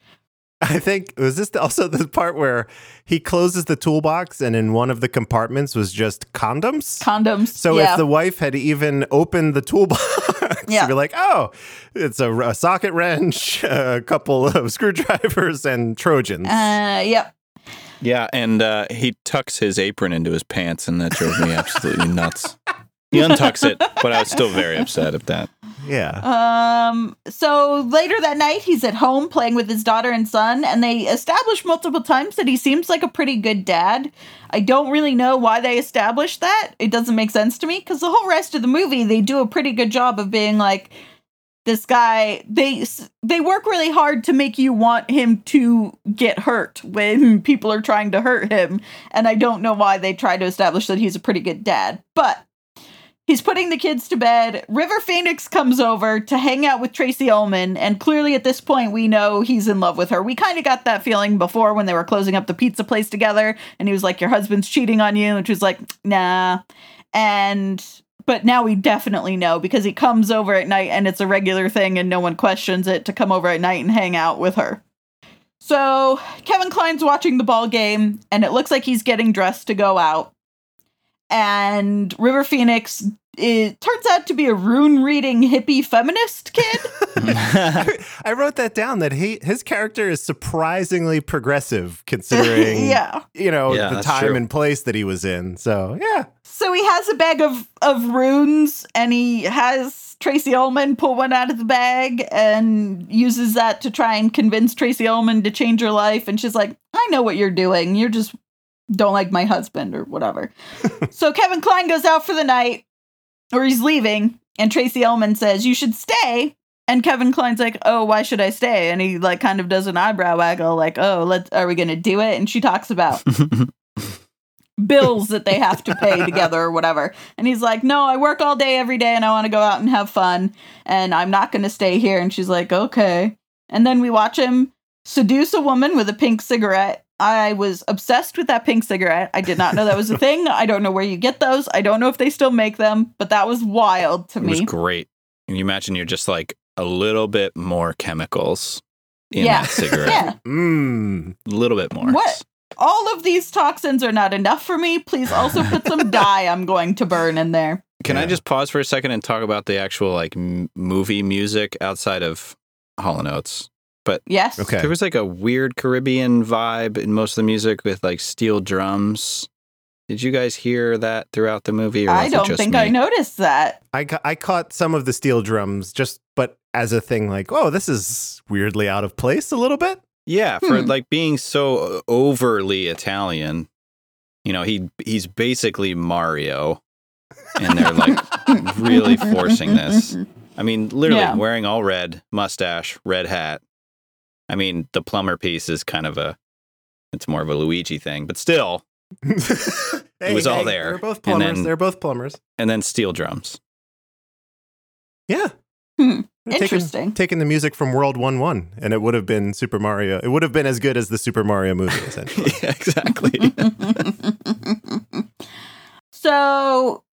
I think was this also the part where he closes the toolbox and in one of the compartments was just condoms. condoms so yeah if the wife had even opened the toolbox, Yeah. you'd be like, "Oh, it's a, a socket wrench, a couple of screwdrivers, and Trojans." uh yep Yeah, and uh, he tucks his apron into his pants, and that drove me absolutely nuts. He untucks it, but I was still very upset at that. Yeah, Um, so later that night, he's at home playing with his daughter and son, and they establish multiple times that he seems like a pretty good dad. I don't really know why they established that. It doesn't make sense to me because the whole rest of the movie, they do a pretty good job of being like, this guy they they work really hard to make you want him to get hurt when people are trying to hurt him and i don't know why they try to establish that he's a pretty good dad but He's putting the kids to bed. River Phoenix comes over to hang out with Tracey Ullman, and clearly at this point we know he's in love with her. We kind of got that feeling before when they were closing up the pizza place together, and he was like, Your husband's cheating on you, and she was like, Nah. And but now we definitely know because he comes over at night and it's a regular thing and no one questions it to come over at night and hang out with her. So Kevin Kline's watching the ball game, and it looks like he's getting dressed to go out and River Phoenix it turns out to be a rune reading hippie feminist kid. I wrote that down. That he his character is surprisingly progressive, considering yeah. you know Yeah, the time true. and place that he was in. So yeah, So he has a bag of of runes and he has Tracey Ullman pull one out of the bag and uses that to try and convince Tracey Ullman to change her life and she's like, "I know what you're doing. You're just don't like my husband or whatever." so Kevin Kline goes out for the night or he's leaving and Tracey Ullman says, "You should stay." And Kevin Kline's like, "Oh, why should I stay?" And he like kind of does an eyebrow waggle like, "Oh, let's are we going to do it?" And she talks about bills that they have to pay together or whatever. And he's like, No, I work all day every day and I want to go out and have fun and I'm not going to stay here. And she's like, Okay. And then we watch him seduce a woman with a pink cigarette. I was obsessed with that pink cigarette. I did not know that was a thing. I don't know where you get those. I don't know if they still make them, but that was wild to me. It was great. Can you imagine you're just like a little bit more chemicals in Yeah. that cigarette? Yeah. mm. A little bit more. What? All of these toxins are not enough for me. Please also put some dye I'm going to burn in there. Can I just pause for a second and talk about the actual like m- movie music outside of Hall and Oates? Yes. Okay. There was like a weird Caribbean vibe in most of the music with like steel drums. Did you guys hear that throughout the movie? Or I don't just think me? I noticed that. I ca- I caught some of the steel drums just, but as a thing, like, oh, this is weirdly out of place a little bit. Yeah, for Hmm. like being so overly Italian, you know, he he's basically Mario, and they're like really forcing this. I mean, literally Yeah. wearing all red, mustache, red hat. I mean, the plumber piece is kind of a, it's more of a Luigi thing, but still, it was all there. They're both plumbers. then- they're both plumbers. and then steel drums. Yeah. Hmm. They're taking- Interesting. Taking the music from World One One, and it would have been Super Mario. It would have been as good as the Super Mario movie, essentially. yeah, exactly. so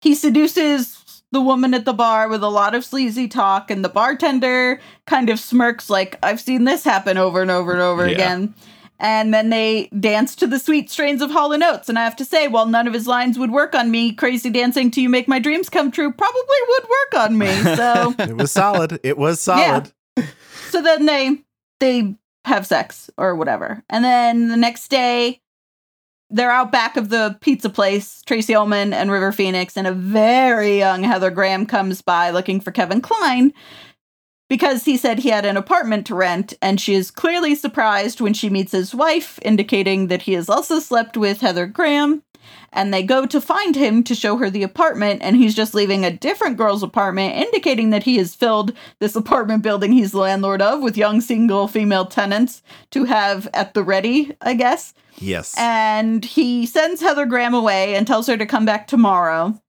he seduces the woman at the bar with a lot of sleazy talk, and the bartender kind of smirks, like, I've seen this happen over and over and over Yeah. again. And then they dance to the sweet strains of Hall and Oates. And I have to say, while none of his lines would work on me, crazy dancing to you make my dreams come true probably would work on me. So It was solid. It was solid. so then they they have sex or whatever. And then the next day they're out back of the pizza place, Tracey Ullman and River Phoenix, and a very young Heather Graham comes by looking for Kevin Kline because he said he had an apartment to rent, and she is clearly surprised when she meets his wife, indicating that he has also slept with Heather Graham. And they go to find him to show her the apartment, and he's just leaving a different girl's apartment, indicating that he has filled this apartment building he's the landlord of with young single female tenants to have at the ready, I guess. Yes. And he sends Heather Graham away and tells her to come back tomorrow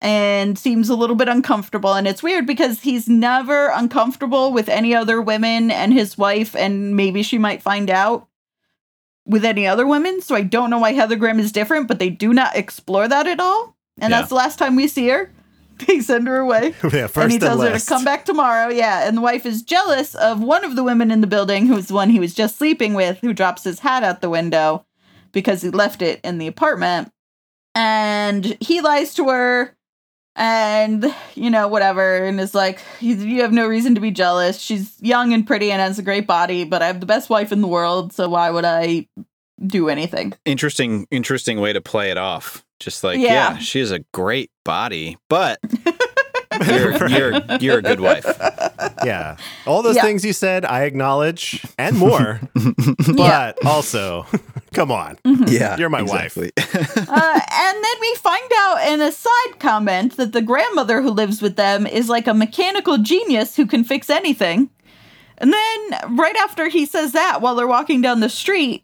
and seems a little bit uncomfortable. And it's weird because he's never uncomfortable with any other women and his wife, and maybe she might find out with any other women. So I don't know why Heather Graham is different, but they do not explore that at all. And Yeah. that's the last time we see her. They send her away. yeah, first and he tells her to come back tomorrow. Yeah. And the wife is jealous of one of the women in the building, who's the one he was just sleeping with, who drops his hat out the window because he left it in the apartment. And he lies to her and, you know, whatever. And is like, you have no reason to be jealous. She's young and pretty and has a great body, but I have the best wife in the world. So why would I do anything? Interesting, interesting way to play it off. Just like, Yeah. yeah, she has a great body, but you're, you're you're a good wife. yeah. All those Yeah. things you said, I acknowledge and more. but also, come on. Yeah, You're my exactly. uh, and then we find out in a side comment that the grandmother who lives with them is like a mechanical genius who can fix anything. And then right after he says that, while they're walking down the street,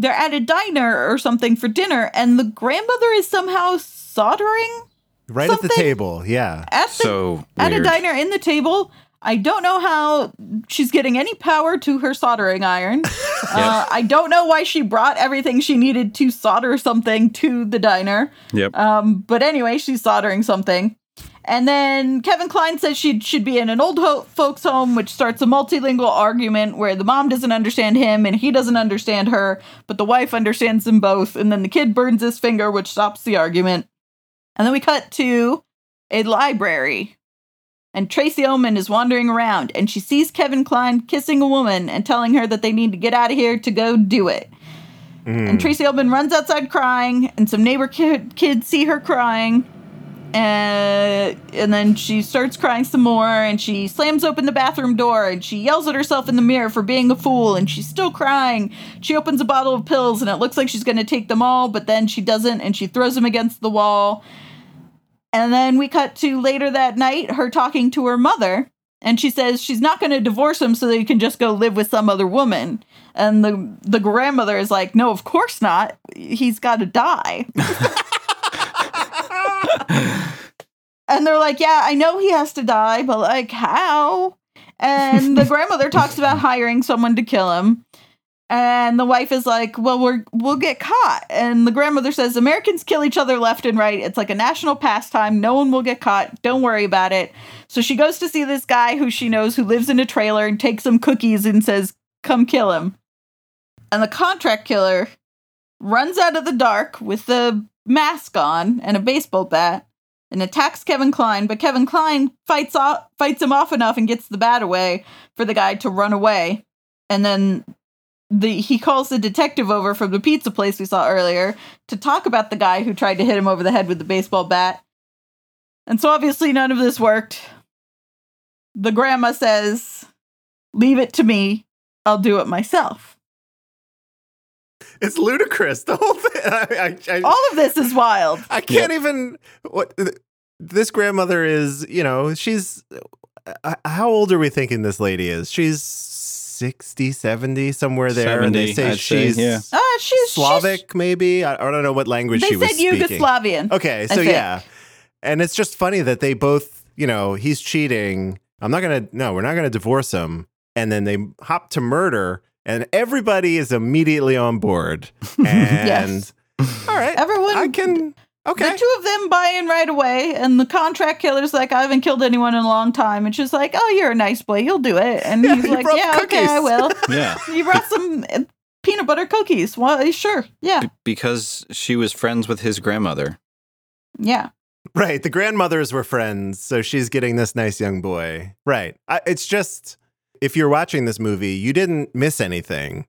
they're at a diner or something for dinner, and the grandmother is somehow soldering Right at the table. Yeah. at the so at a diner in the table. I don't know how she's getting any power to her soldering iron. uh, I don't know why she brought everything she needed to solder something to the diner. Yep. Um, but anyway, she's soldering something. And then Kevin Kline says she should be in an old ho- folks' home, which starts a multilingual argument where the mom doesn't understand him and he doesn't understand her, but the wife understands them both. And then the kid burns his finger, which stops the argument. And then we cut to a library. And Tracey Ullman is wandering around and she sees Kevin Kline kissing a woman and telling her that they need to get out of here to go do it. Mm. And Tracey Ullman runs outside crying, and some neighbor kid, kids see her crying. And, and then she starts crying some more, and she slams open the bathroom door, and she yells at herself in the mirror for being a fool, and she's still crying. She opens a bottle of pills, and it looks like she's going to take them all, but then she doesn't, and she throws them against the wall. And then we cut to later that night, her talking to her mother, and she says she's not going to divorce him so that he can just go live with some other woman. And the the grandmother is like, "No, of course not. He's got to die." and they're like, "Yeah, I know he has to die, but like how?" And the grandmother talks about hiring someone to kill him. And the wife is like, "Well, we're we'll get caught." And the grandmother says, "Americans kill each other left and right. It's like a national pastime. No one will get caught. Don't worry about it." So she goes to see this guy who she knows who lives in a trailer and takes some cookies and says, "Come kill him." And the contract killer runs out of the dark with the mask on and a baseball bat and attacks Kevin Kline, but Kevin Kline fights off, fights him off enough and gets the bat away for the guy to run away. And then the he calls the detective over from the pizza place we saw earlier to talk about the guy who tried to hit him over the head with the baseball bat. And so obviously none of this worked. The grandma says, "Leave it to me. I'll do it myself." It's ludicrous. The whole thing. I, I, I, All of this is wild. I can't even. What this grandmother is, you know, she's. uh, How old are we thinking this lady is? She's 60, 70, somewhere there. and they say I'd say, she's yeah. Uh, she's Slavic, maybe. I, I don't know what language She's, she they was said speaking. Yugoslavian. Okay, so yeah, and it's just funny that they both, you know, he's cheating. I'm not gonna. No, we're not gonna divorce him. And then they hop to murder, and everybody is immediately on board. And Yes. all right, Everyone I can. Okay. The two of them buy in right away, and the contract killer's like, I haven't killed anyone in a long time. And she's like, Oh, you're a nice boy. You'll do it. And Yeah, he's you like, brought Yeah, okay, I will. Yeah. you brought some uh, peanut butter cookies. Well, sure. Yeah. B- because she was friends with his grandmother. Yeah. Right. The grandmothers were friends, so she's getting this nice young boy. Right. I, it's just if you're watching this movie, you didn't miss anything.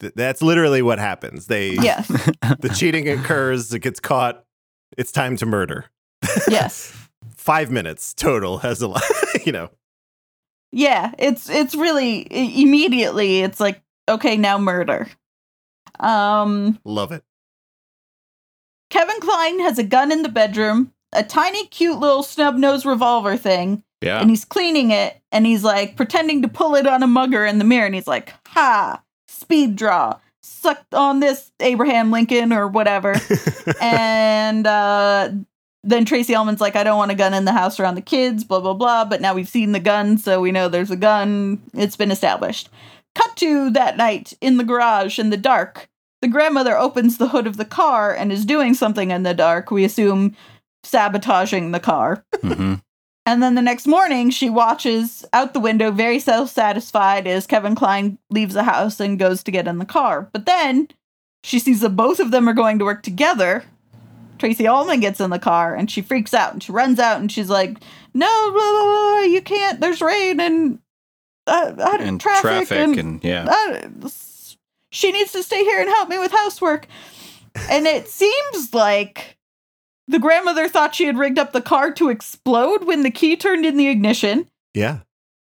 Th- that's literally what happens. They Yes. the cheating occurs, it gets caught. It's time to murder. yes. Five minutes total has a lot, you know. Yeah. It's it's really immediately. It's like okay, now murder. Um. Love it. Kevin Kline has a gun in the bedroom, a tiny, cute little snub nose revolver thing, Yeah. and he's cleaning it, and he's like pretending to pull it on a mugger in the mirror, and he's like, "Ha, speed draw, Sucked on this, Abraham Lincoln or whatever." and uh, then Tracey Ullman's like, "I don't want a gun in the house around the kids," blah blah blah. But now we've seen the gun, so we know there's a gun. It's been established. Cut to that night in the garage in the dark. The grandmother opens the hood of the car and is doing something in the dark. We assume sabotaging the car. hmm And then the next morning, she watches out the window, very self satisfied, as Kevin Kline leaves the house and goes to get in the car. But then she sees that both of them are going to work together. Tracey Ullman gets in the car and she freaks out and she runs out and she's like, No, blah, blah, blah, you can't. There's rain and, uh, uh, And traffic, traffic, and, and, yeah. uh, she needs to stay here and help me with housework. And it seems like the grandmother thought she had rigged up the car to explode when the key turned in the ignition. Yeah.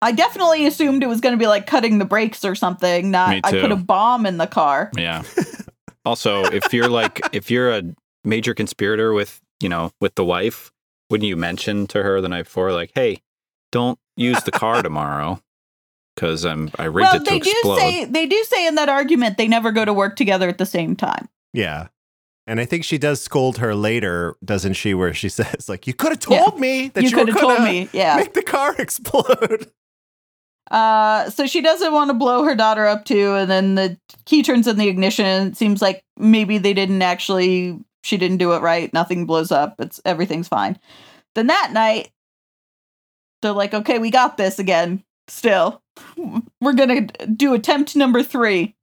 I definitely assumed it was going to be like cutting the brakes or something. Not Me I put a bomb in the car. Yeah. also, if you're like if you're a major conspirator with, you know, with the wife, wouldn't you mention to her the night before like, "Hey, don't use the car tomorrow cuz I'm I rigged well, it to they do explode." say they do say in that argument they never go to work together at the same time. Yeah. And I think she does scold her later, doesn't she? Where she says, like, you could have Yeah. told me that you you, could have told me, yeah. make the car explode. Uh, so she doesn't want to blow her daughter up too, and then the key turns in the ignition. And it seems like maybe they didn't actually. She didn't do it right. Nothing blows up. It's everything's fine. Then that night, they're like, "Okay, we got this again. Still, we're gonna do attempt number three.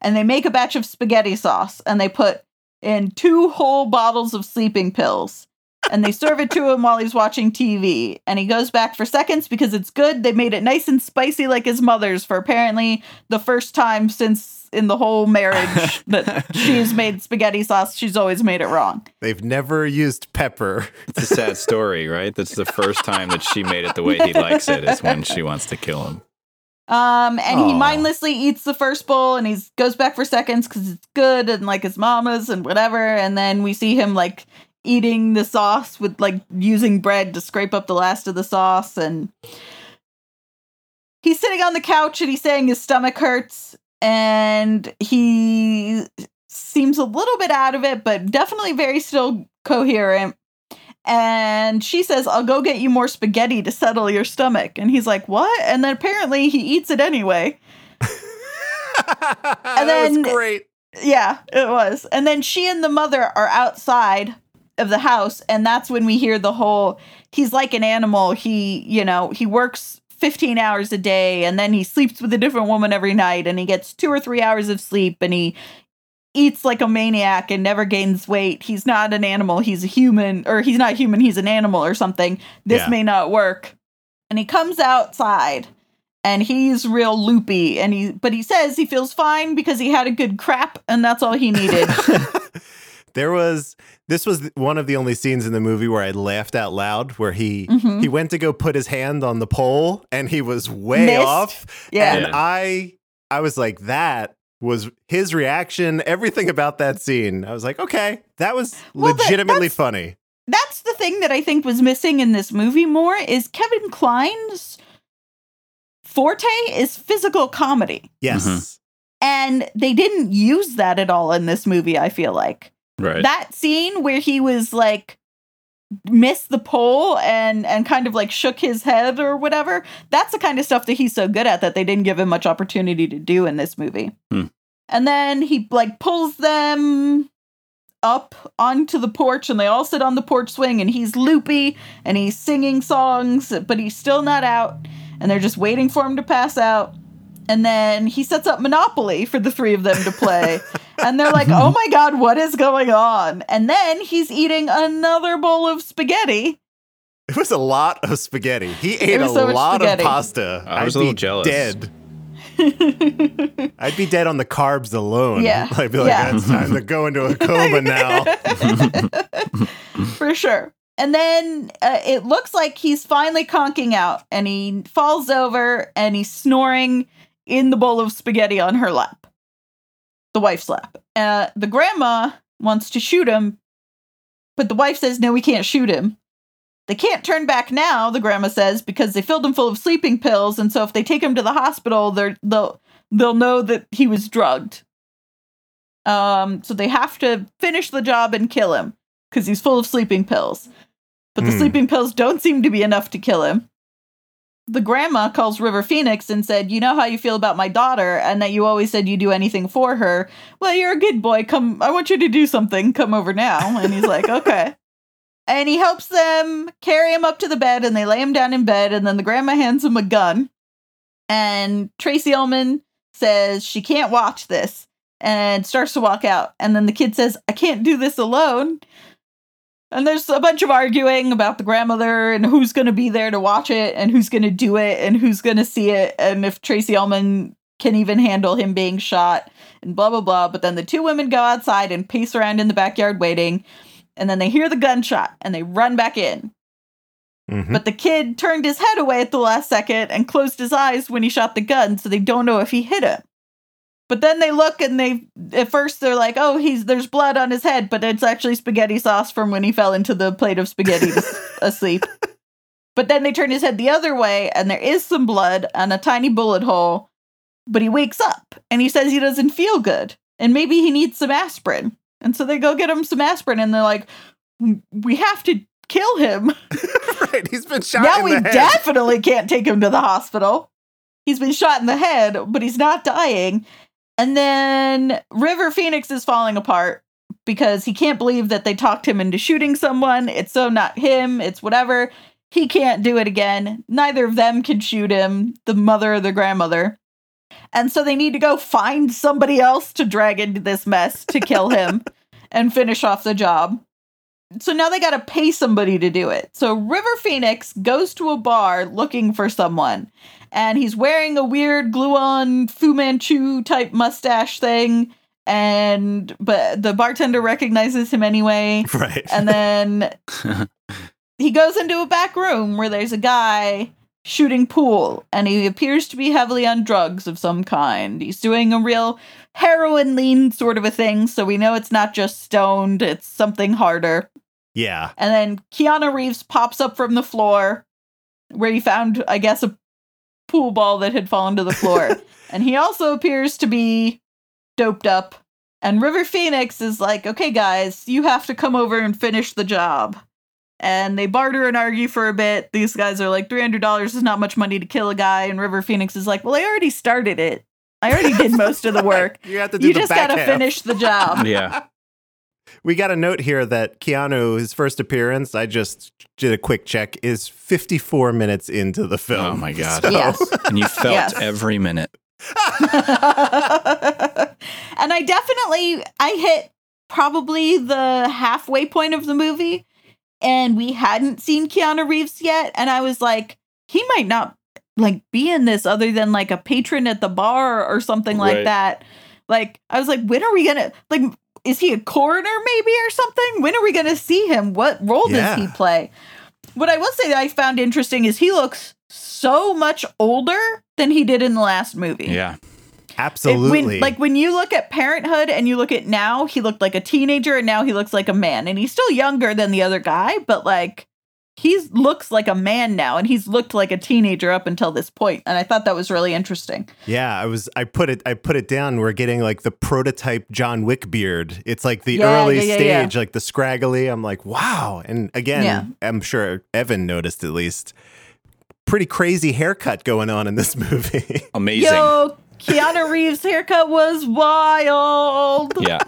And they make a batch of spaghetti sauce, and they put in two whole bottles of sleeping pills and they serve it to him while he's watching TV. And he goes back for seconds because it's good. They made it nice and spicy like his mother's for apparently the first time since in the whole marriage that she's made spaghetti sauce. She's always made it wrong. They've never used pepper. It's a sad story, right? That's the first time that she made it the way he likes it is when she wants to kill him. Um, and he mindlessly eats the first bowl and he goes back for seconds because it's good and like his mama's and whatever. And then we see him like eating the sauce with like using bread to scrape up the last of the sauce. And he's sitting on the couch and he's saying his stomach hurts and he seems a little bit out of it, but definitely very still coherent. And she says, I'll go get you more spaghetti to settle your stomach. And he's like, What? And then apparently he eats it anyway. and then- was great. Yeah, it was. And then she and the mother are outside of the house. And that's when we hear the whole he's like an animal. He, you know, he works 15 hours a day and then he sleeps with a different woman every night and he gets two or three hours of sleep and he eats like a maniac and never gains weight. He's not an animal. He's a human, or he's not human. He's an animal or something. This Yeah. may not work. And he comes outside and he's real loopy and he but he says he feels fine because he had a good crap and that's all he needed. there was this was one of the only scenes in the movie where I laughed out loud where he Mhm. he went to go put his hand on the pole and he was way Missed. off. Yeah. And Yeah. I I was like that was his reaction, everything about that scene. I was like, okay, that was Well, legitimately that's- funny. that's the thing that I think was missing in this movie more is Kevin Kline's forte is physical comedy. Yes. Mhm. And they didn't use that at all in this movie, I feel like. Right. That scene where he was like missed the pole and and kind of like shook his head or whatever, that's the kind of stuff that he's so good at that they didn't give him much opportunity to do in this movie. Hmm. And then he like pulls them up onto the porch and they all sit on the porch swing and he's loopy and he's singing songs, but he's still not out. And they're just waiting for him to pass out. And then he sets up Monopoly for the three of them to play. and they're like, oh my God, what is going on? And then he's eating another bowl of spaghetti. It was a lot of spaghetti. He ate a so much lot spaghetti. of pasta. I was I'd a little be jealous. Dead. I'd be dead on the carbs alone. Yeah. I'd be like, Yeah. it's time to go into a coma now. for sure. And then uh, it looks like he's finally conking out and he falls over and he's snoring in the bowl of spaghetti on her lap, the wife's lap. Uh, the grandma wants to shoot him, but the wife says, no, we can't shoot him. They can't turn back now, the grandma says, because they filled him full of sleeping pills. And so if they take him to the hospital, they're, they'll, they'll know that he was drugged. Um, so they have to finish the job and kill him because he's full of sleeping pills. But the Hmm. sleeping pills don't seem to be enough to kill him. The grandma calls River Phoenix and said, You know how you feel about my daughter, and that you always said you'd do anything for her. Well, you're a good boy. Come, I want you to do something. Come over now. And he's like, Okay. And he helps them carry him up to the bed, and they lay him down in bed. And then the grandma hands him a gun. And Tracey Ullman says she can't watch this and starts to walk out. And then the kid says, I can't do this alone. And there's a bunch of arguing about the grandmother and who's going to be there to watch it and who's going to do it and who's going to see it and if Tracey Ullman can even handle him being shot and blah, blah, blah. But then the two women go outside and pace around in the backyard waiting. And then they hear the gunshot and they run back in. Mhm. But the kid turned his head away at the last second and closed his eyes when he shot the gun, so they don't know if he hit him. But then they look and they at first they're like, "Oh, he's there's blood on his head, but it's actually spaghetti sauce from when he fell into the plate of spaghetti asleep." But then they turn his head the other way and there is some blood and a tiny bullet hole, but he wakes up and he says he doesn't feel good and maybe he needs some aspirin. And so they go get him some aspirin and they're like, "We have to kill him." right. He's been shot now in we the head. definitely can't take him to the hospital. He's been shot in the head, but he's not dying. And then River Phoenix is falling apart because he can't believe that they talked him into shooting someone. It's so not him, it's whatever. He can't do it again. Neither of them can shoot him, the mother or the grandmother. And so they need to go find somebody else to drag into this mess to kill him and finish off the job. So now they got to pay somebody to do it. So River Phoenix goes to a bar looking for someone, and he's wearing a weird glue-on Fu Manchu type mustache thing. And but the bartender recognizes him anyway. Right. And then he goes into a back room where there's a guy shooting pool, and he appears to be heavily on drugs of some kind. He's doing a real heroin lean sort of a thing, so we know it's not just stoned, it's something harder. yeah. And then Keanu Reeves pops up from the floor where he found, I guess, a pool ball that had fallen to the floor. and he also appears to be doped up. And River Phoenix is like, okay, guys, you have to come over and finish the job. And they barter and argue for a bit. These guys are like, $300 is not much money to kill a guy. And River Phoenix is like, well, I already started it. I already did most of the work. You have to do You the just gotta finish the job. Yeah. We got a note here that Keanu, his first appearance, I just did a quick check, is 54 minutes into the film. Oh my God. So- Yes. And you felt Yes. every minute. and I definitely I hit probably the halfway point of the movie and we hadn't seen Keanu Reeves yet and I was like he might not like be in this other than like a patron at the bar or something like Right. that. Like I was like when are we going to like is he a coroner maybe or something? When are we going to see him? What role Yeah. does he play? What I will say that I found interesting is he looks so much older than he did in the last movie. Yeah. It- Absolutely. when, like when you look at Parenthood and you look at now, he looked like a teenager and now he looks like a man. And he's still younger than the other guy, but like he's looks like a man now and he's looked like a teenager up until this. And I thought that was really interesting. yeah, I was I put it I put it down. We're getting like the prototype John Wick beard. It's like the Yeah, early yeah, yeah, yeah. stage, like the scraggly. I'm like, wow. And again, Yeah. I'm sure Evan noticed at least. Pretty crazy haircut going on in this movie. Amazing. Yo, Keanu Reeves' haircut was wild. Yeah.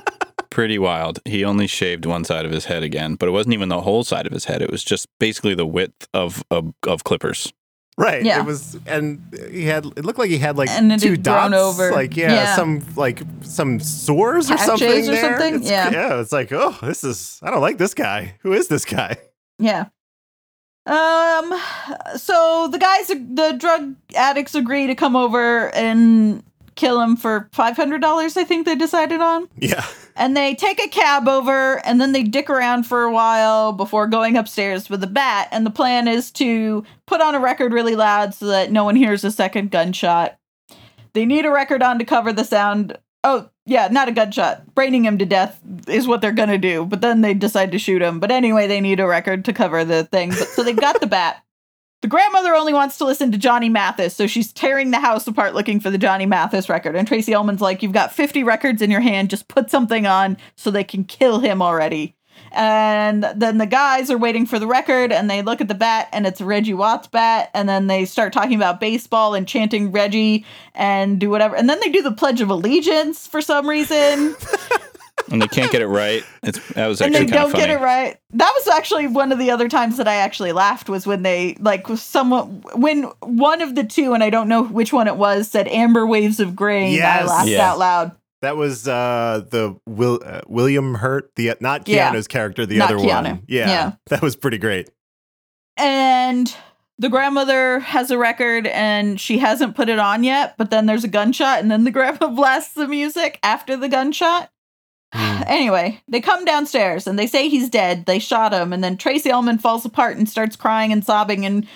Pretty wild. He only shaved one side of his head again, but it wasn't even the whole side of his head. It was just basically the width of of, of clippers. Right. Yeah. It was, and he had. It looked like he had like And it two dots, over. like yeah, Yeah. some like some sores or Patches something. or there. something? It's- Yeah. Yeah. It's like, oh, this is. I don't like this guy. Who is this guy? Yeah. Um. So the guys, the drug addicts, agree to come over and kill him for five hundred dollars. I think they decided on, Yeah. and they take a cab over, and then they dick around for a while before going upstairs with a bat. And the plan is to put on a record really loud so that no one hears a second gunshot. They need a record on to cover the sound. Oh, yeah, not a gunshot. Braining him to death is what they're gonna do, but then they decide to shoot him. But anyway, they need a record to cover the thing. But so they've got the bat. The grandmother only wants to listen to Johnny Mathis, so she's tearing the house apart looking for the Johnny Mathis record. And Tracey Ullman's like, You've got 50 records in your hand, just put something on so they can kill him already. And then the guys are waiting for the record and they look at the bat and it's Reggie Watts bat. And then they start talking about baseball and chanting Reggie and do whatever. And then they do the Pledge of Allegiance for some reason. And they can't get it right. It's that was actually and actually they don't funny. get it right. That was actually one of the other times that I actually laughed was when they like someone when one of the two and I don't know which one it was said amber waves of grain. Yeah, I laughed Yeah. out loud. That was uh the Will uh, William Hurt, the not Yeah. Character, the Not other Keanu. one. Yeah, Yeah. That was pretty great. And the grandmother has a record and she hasn't put it on yet, but then there's a gunshot and then the grandma blasts the music after the gunshot. Hmm. Anyway, they come downstairs and they say he's dead. They shot him, and then Tracey Ullman falls apart and starts crying and sobbing and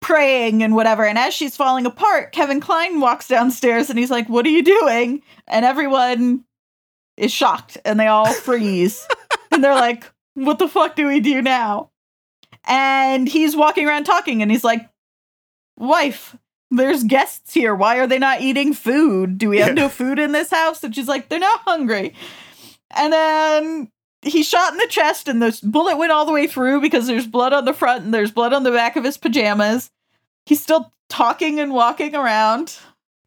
praying and whatever. And as she's falling apart, Kevin Kline walks downstairs and he's like, What are you doing? And everyone is shocked and they all freeze. and they're like, What the fuck do we do now? And he's walking around talking and he's like, Wife, there's guests here. Why are they not eating food? Do we have no food in this house? And she's like, They're not hungry. And then he shot in the chest, and the bullet went all the way through because there's blood on the front and there's blood on the back of his pajamas. He's still talking and walking around.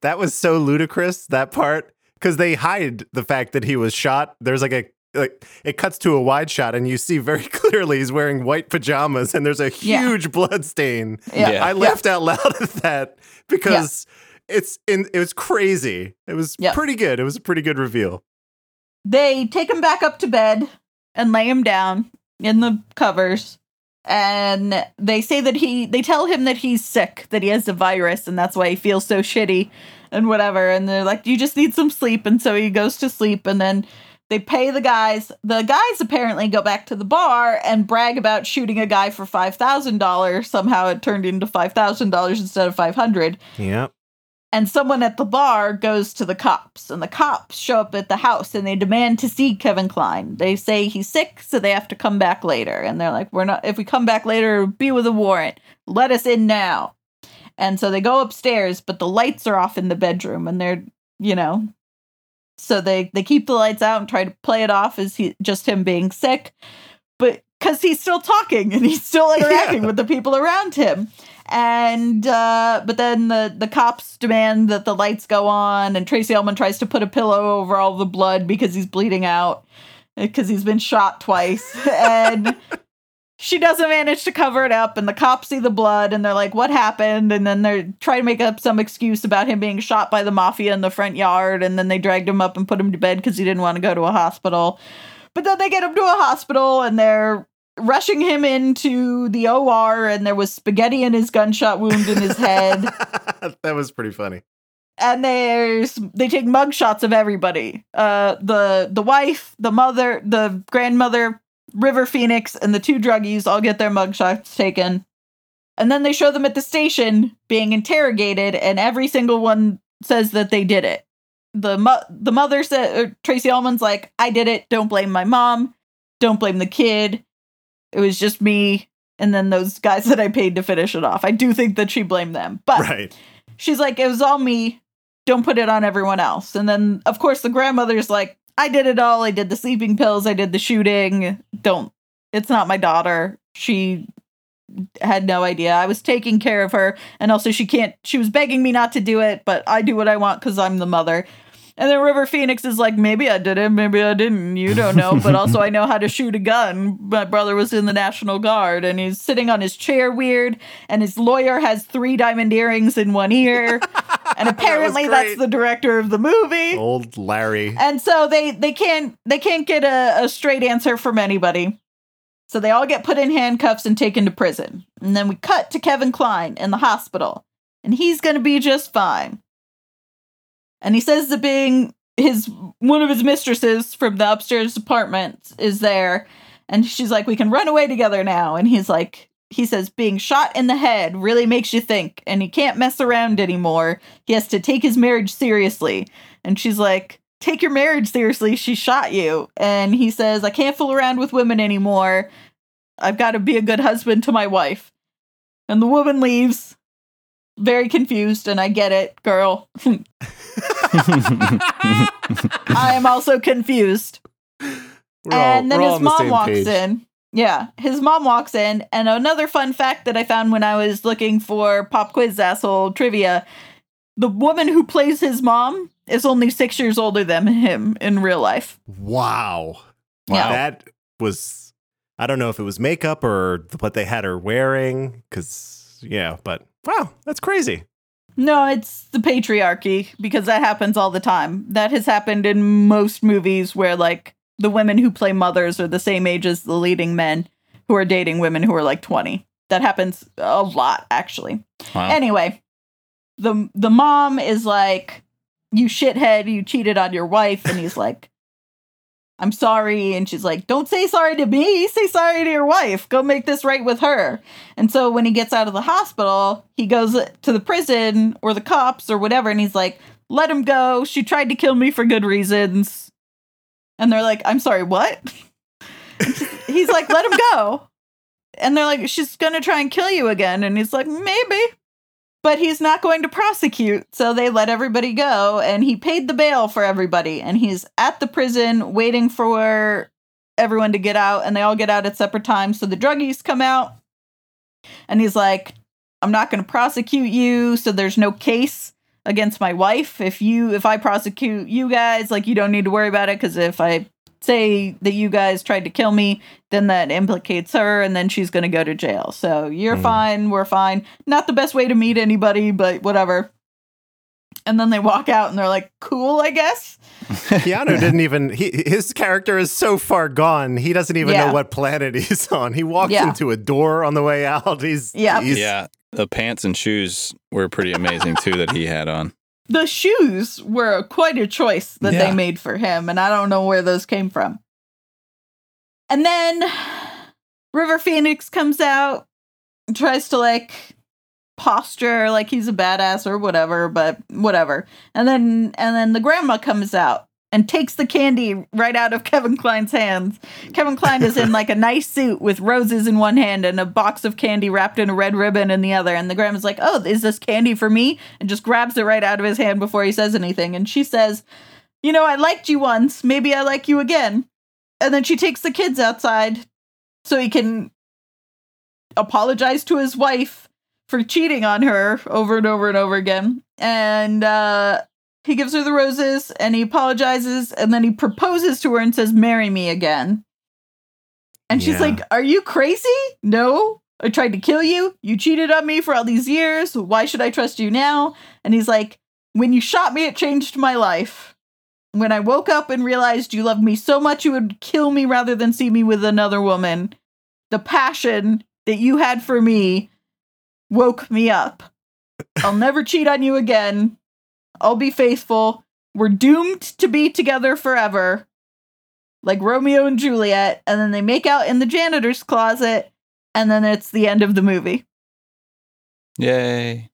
That was so ludicrous that part because they hide the fact that he was shot. There's like a like it cuts to a wide shot and you see very clearly he's wearing white pajamas and there's a Yeah. huge blood stain. Yeah. Yeah. I laughed out loud at that because it's in it was crazy. It was Yeah. pretty good. It was a pretty good reveal. They take him back up to bed and lay him down in the covers. And they say that he, they tell him that he's sick, that he has a virus, and that's why he feels so shitty and whatever. And they're like, you just need some sleep. And so he goes to sleep. And then they pay the guys. The guys apparently go back to the bar and brag about shooting a guy for $5,000. Somehow it turned into $5,000 instead of 500 Yeah. and someone at the bar goes to the cops and the cops show up at the house and they demand to see Kevin Kline. They say he's sick so they have to come back later and they're like we're not if we come back later it'll be with a warrant. Let us in now. And so they go upstairs but the lights are off in the bedroom and they're, you know, so they they keep the lights out and try to play it off as he just him being sick. But cuz he's still talking and he's still interacting Yeah. with the people around him and uh but then the the cops demand that the lights go on and tracey ullman tries to put a pillow over all the blood because he's bleeding out because he's been shot twice and she doesn't manage to cover it up and the cops see the blood and they're like what happened and then they're trying to make up some excuse about him being shot by the mafia in the front yard and then they dragged him up and put him to bed because he didn't want to go to a hospital but then they get him to a hospital and they're rushing him into the OR and there was spaghetti in his gunshot wound in his head. that was pretty funny. and there's they take mug shots of everybody. Uh the the wife, the mother, the grandmother, River Phoenix, and the two druggies all get their mugshots taken. And then they show them at the station being interrogated, and every single one says that they did it. The mo- the mother said, uh, Tracey Ullman's like, I did it. Don't blame my mom. Don't blame the kid. It was just me. And then those guys that I paid to finish it off. I do think that she blamed them. But Right. she's like, it was all me. Don't put it on everyone else. And then, of course, the grandmother's like, I did it all. I did the sleeping pills. I did the shooting. Don't. It's not my daughter. She had no idea. I was taking care of her. And also, she can't, she was begging me not to do it, but I do what I want because I'm the mother. And then River Phoenix is like, maybe I did it, maybe I didn't. You don't know. But also, I know how to shoot a gun. My brother was in the National Guard and he's sitting on his chair weird. And his lawyer has three diamond earrings in one ear. And apparently, that's the director of the movie. Old Larry. And so they they can't they can't get a, a straight answer from anybody. So they all get put in handcuffs and taken to prison. And then we cut to Kevin Kline in the hospital. And he's gonna be just fine. And he says that being his one of his mistresses from the upstairs apartment is there. And she's like, We can run away together now. And he's like, he says being shot in the head really makes you think, and he can't mess around anymore. He has to take his marriage seriously. And she's like, Take your marriage seriously. She shot you. And he says, I can't fool around with women anymore. I've got to be a good husband to my wife. And the woman leaves, very confused, and I get it, girl. I am also confused. We're all- and then his on the mom same walks page. in. Yeah, his mom walks in, and another fun fact that I found when I was looking for pop quiz asshole trivia: the woman who plays his mom is only six years older than him in real life. Wow. Yeah. That was, I don't know if it was makeup or what they had her wearing, because, yeah, but wow, that's crazy. No, it's the patriarchy because that happens all the time. That has happened in most movies where like the women who play mothers are the same age as the leading men who are dating women who are like 20. That happens a lot actually. Wow. Anyway, the the mom is like, "You shithead, you cheated on your wife," and he's like, "I'm sorry," and she's like, "Don't say sorry to me. Say sorry to your wife. Go make this right with her." And so when he gets out of the hospital, he goes to the prison or the cops or whatever, and he's like, "Let him go. She tried to kill me for good reasons." And they're like, "I'm sorry, what?" He's like, "Let him go." And they're like, "She's gonna try and kill you again," and he's like, "Maybe." But he's not going to prosecute. So they let everybody go, and he paid the bail for everybody. And he's at the prison waiting for everyone to get out, and they all get out at separate times. So the druggies come out, and he's like, I'm not going to prosecute you, so there's no case against my wife. If you, if I prosecute you guys, like, you don't need to worry about it, because if I say that you guys tried to kill me, then that implicates her and then she's going to go to jail. So you're Mhm. fine, we're fine. Not the best way to meet anybody, but whatever. And then they walk out and they're like, cool, I guess. Keanu didn't even, he, his character is so far gone, he doesn't even Yeah. know what planet he's on. He walks Yeah. into a door on the way out. He's, Yeah. he's yeah, the pants and shoes were pretty amazing too that he had on. The shoes were quite a choice that they made for him, and I don't know where those came from. And then River Phoenix comes out tries to like posture like he's a badass or whatever, but whatever. And then and then the grandma comes out and takes the candy right out of Kevin Kline's hands. Kevin Kline is in like a nice suit with roses in one hand and a box of candy wrapped in a red ribbon in the other. And the grandma's like, "Oh, is this candy for me?" and just grabs it right out of his hand before he says anything. And she says, "You know, I liked you once. Maybe I like you again." And then she takes the kids outside so he can apologize to his wife for cheating on her over and over and over again. And uh, he gives her the roses and he apologizes and then he proposes to her and says, Marry me again. And she's like, Are you crazy? No. I tried to kill you. You cheated on me for all these years. Why should I trust you now? And he's like, When you shot me, it changed my life. When I woke up and realized you loved me so much you would kill me rather than see me with another woman, the passion that you had for me woke me up. I'll never cheat on you again. I'll be faithful. We're doomed to be together forever. Like Romeo and Juliet. And then they make out in the janitor's closet. And then it's the end of the movie. Yay.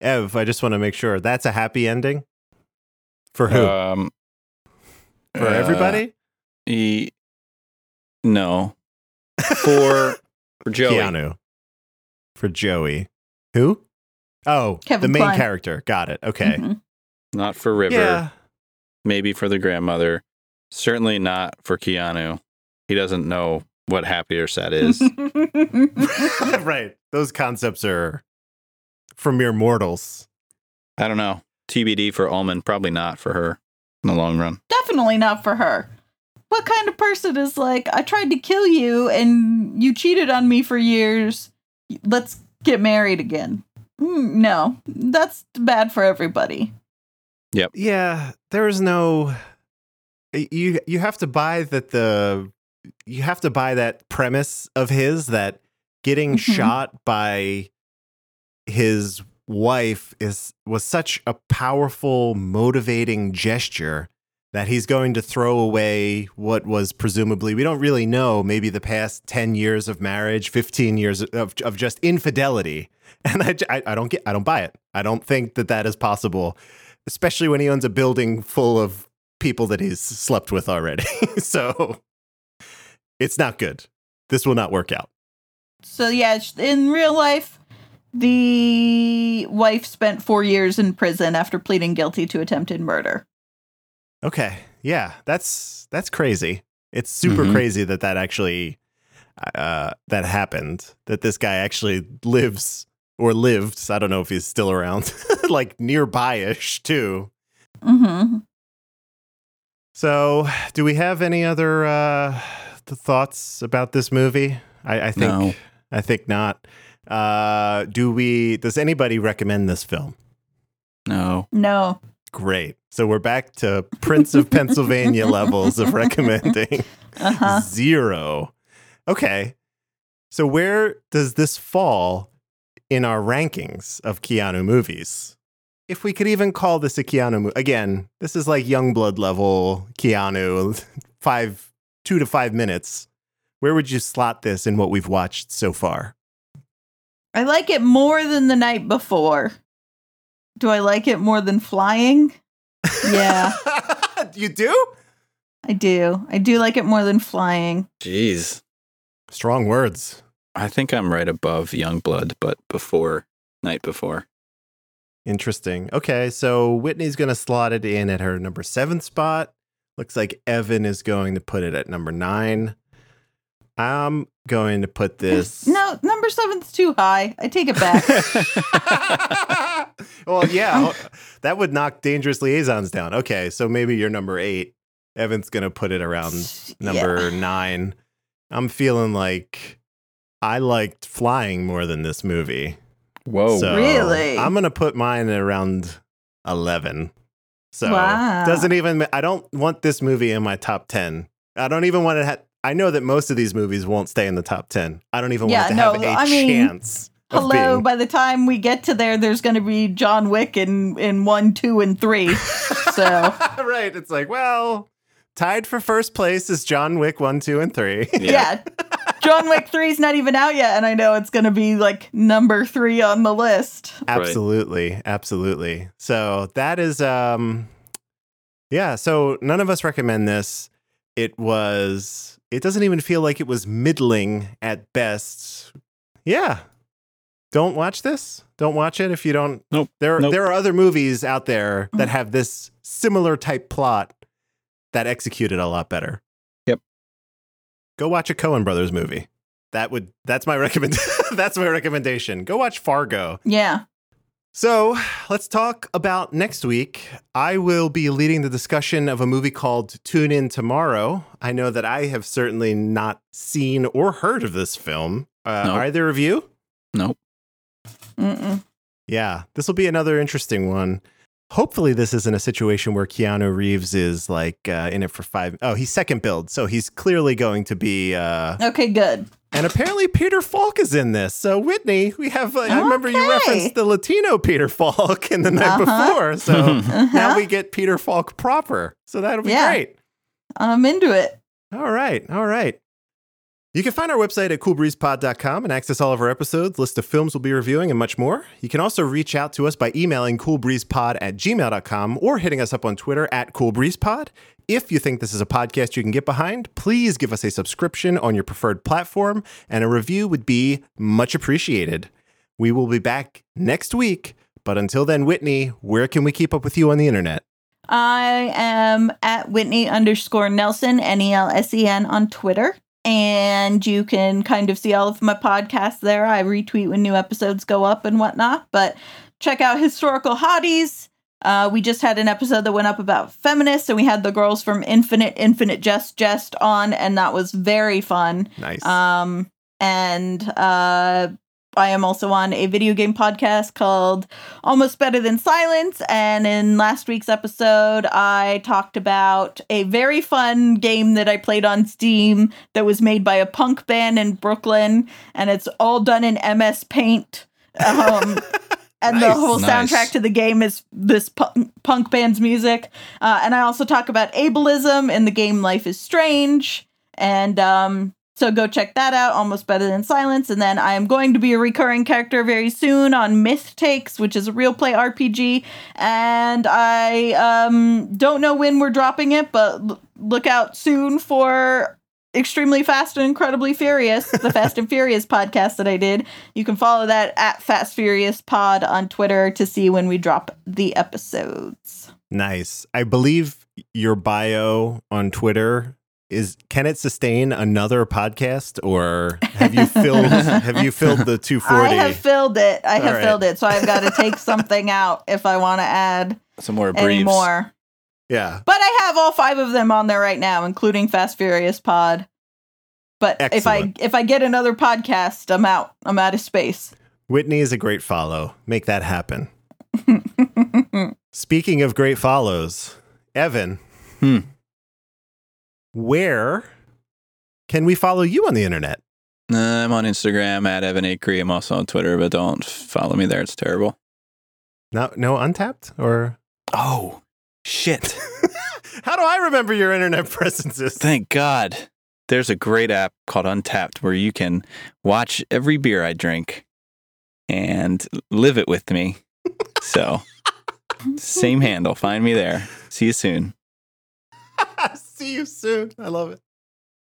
Ev, I just want to make sure that's a happy ending for who? Um, for uh, everybody? E- no. For for Joey. Keanu. For Joey. Who? Oh, Kevin the main Kline. character. Got it. Okay. Mhm. Not for River. Yeah. Maybe for the grandmother. Certainly not for Keanu. He doesn't know what happy or sad is. right. Those concepts are for mere mortals. I don't know. TBD for Ullman. Probably not for her. in the long run. Definitely not for her. What kind of person is like, I tried to kill you and you cheated on me for years. Let's get married again. Mm, no, that's bad for everybody. Yep. Yeah, there is no you you have to buy that the you have to buy that premise of his that getting Mhm. shot by his wife is was such a powerful motivating gesture that he's going to throw away what was presumably we don't really know maybe the past 10 years of marriage 15 years of, of just infidelity. And I, I- I don't get i don't buy it. I don't think that that is possible especially when he owns a building full of people that he's slept with already. So it's not good. This will not work out. So, yeah, in real life, the wife spent four years in prison after pleading guilty to attempted murder. Okay. Yeah, that's that's crazy. It's super Mhm. crazy that that actually uh that happened. That this guy actually lives or lived. I don't know if he's still around. like nearby-ish too. Mm-hmm. So, do we have any other uh th- thoughts about this movie? I, I think No. I think not. Uh do we does anybody recommend this film? No. No. Great. So we're back to Prince of Pennsylvania levels of recommending. Uh huh. Zero. Okay. So where does this fall in our rankings of Keanu movies? If we could even call this a Keanu movie. Again, this is like Youngblood level Keanu, five, two to five minutes. Where would you slot this in what we've watched so far? I like it more than the night before. Do I like it more than flying? Yeah, you do? I do. I do like it more than flying. Jeez. Strong words. I think I'm right above Youngblood, but before night before. Interesting. Okay, so Whitney's going to slot it in at her number seven spot. Looks like Evan is going to put it at number nine. I'm going to put this. No, number seven's too high. I take it back. well, yeah, oh, that would knock Dangerous Liaisons down. Okay, so maybe you're number eight. Evan's going to put it around number nine. I'm feeling like I liked Flying more than this movie. Whoa. So Really? I'm gonna put mine at around eleven. So Wow. doesn't even. I don't want this movie in my top ten. I don't even want to. Ha- I know that most of these movies won't stay in the top ten. I don't even Yeah, want it to no, have a I mean, chance. of Hello, being- by the time we get to there, there's going to be John Wick in, in one, two, and three. So, right. It's like, well, tied for first place is John Wick one, two, and three. yeah. John Wick 3 is not even out yet, and I know it's going to be like number three on the list. Absolutely, absolutely. So that is um yeah, so none of us recommend this. It was it doesn't even feel like it was middling at best. Yeah. Don't watch this. Don't watch it if you don't Nope. There Nope. there are other movies out there that mm-hmm. have this similar type plot that executed a lot better. Yep. Go watch a Coen Brothers movie. That would that's my recommend that's my recommendation. Go watch Fargo. Yeah. So let's talk about next week. I will be leading the discussion of a movie called Tune In Tomorrow. I know that I have certainly not seen or heard of this film. Uh, Nope. Either of you? Nope. Mm-mm. Yeah, this will be another interesting one. Hopefully, this isn't a situation where Keanu Reeves is like uh, in it for five. Oh, he's second billed, so he's clearly going to be. Uh, Okay, good. And apparently, Peter Falk is in this. So, Whitney, we have. Uh, I remember you referenced the Latino Peter Falk in the night Uh-huh. before. So Uh-huh. now we get Peter Falk proper. So that'll be Yeah. great. I'm into it. All right. All right. You can find our website at coolbreezepod.com and access all of our episodes, list of films we'll be reviewing, and much more. You can also reach out to us by emailing coolbreezepod at gmail.com or hitting us up on Twitter at coolbreezepod. If you think this is a podcast you can get behind, please give us a subscription on your preferred platform, and a review would be much appreciated. We will be back next week, but until then, Whitney, where can we keep up with you on the internet? I am at Whitney underscore Nelsen, N E L S E N, on Twitter. And you can kind of see all of my podcasts there. I retweet when new episodes go up and whatnot. But check out Historical Hotties, Uh, we just had an episode that went up about feminists, and we had the girls from Infinite Infinite Jest Jest on, and that was very fun. Nice. Um, and uh, I am also on a video game podcast called Almost Better Than Silence. And in last week's episode, I talked about a very fun game that I played on Steam that was made by a punk band in Brooklyn, and it's all done in MS Paint. Um, and the whole Nice. soundtrack to the game is this punk, punk band's music. Uh, and I also talk about ableism in the game Life is Strange. And um, so go check that out, Almost Better Than Silence. And then I am going to be a recurring character very soon on Myth Takes, which is a real play RPG. And I um, don't know when we're dropping it, but l- look out soon for Extremely Fast and Incredibly Furious, the Fast and Furious podcast that I did. You can follow that at Fast Furious Pod on Twitter to see when we drop the episodes. Nice. I believe your bio on Twitter is can it sustain another podcast or have you filled have you filled the 240? I have filled it. I have right. filled it, so I've got to take something out if I want to add Some more any briefs. more. yeah. But I have all five of them on there right now, including Fast Furious Pod. But if I if I get another podcast, I'm out. I'm out of space. Whitney is a great follow. Make that happen. Speaking of great follows, Evan, Hmm. Where can we follow you on the internet? Uh, I'm on Instagram at Evan Acree. I'm also on Twitter, but don't follow me there. It's terrible. No, no Untappd or Oh, shit. how do I remember your internet presences? Thank God. There's a great app called Untappd where you can watch every beer I drink and live it with me. So, same handle. Find me there. See you soon. See you soon. I love it.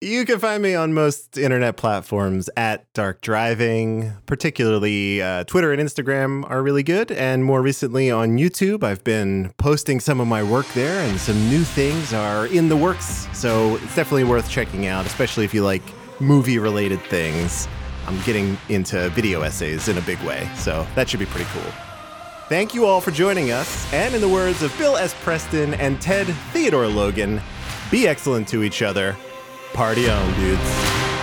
You can find me on most internet platforms at Dark Driving. Particularly, uh, Twitter and Instagram are really good. And more recently on YouTube, I've been posting some of my work there, and some new things are in the works. So it's definitely worth checking out, especially if you like movie related things. I'm getting into video essays in a big way, so that should be pretty cool. Thank you all for joining us. And in the words of Bill S. Preston and Ted Theodore Logan, be excellent to each other. Party on, dudes.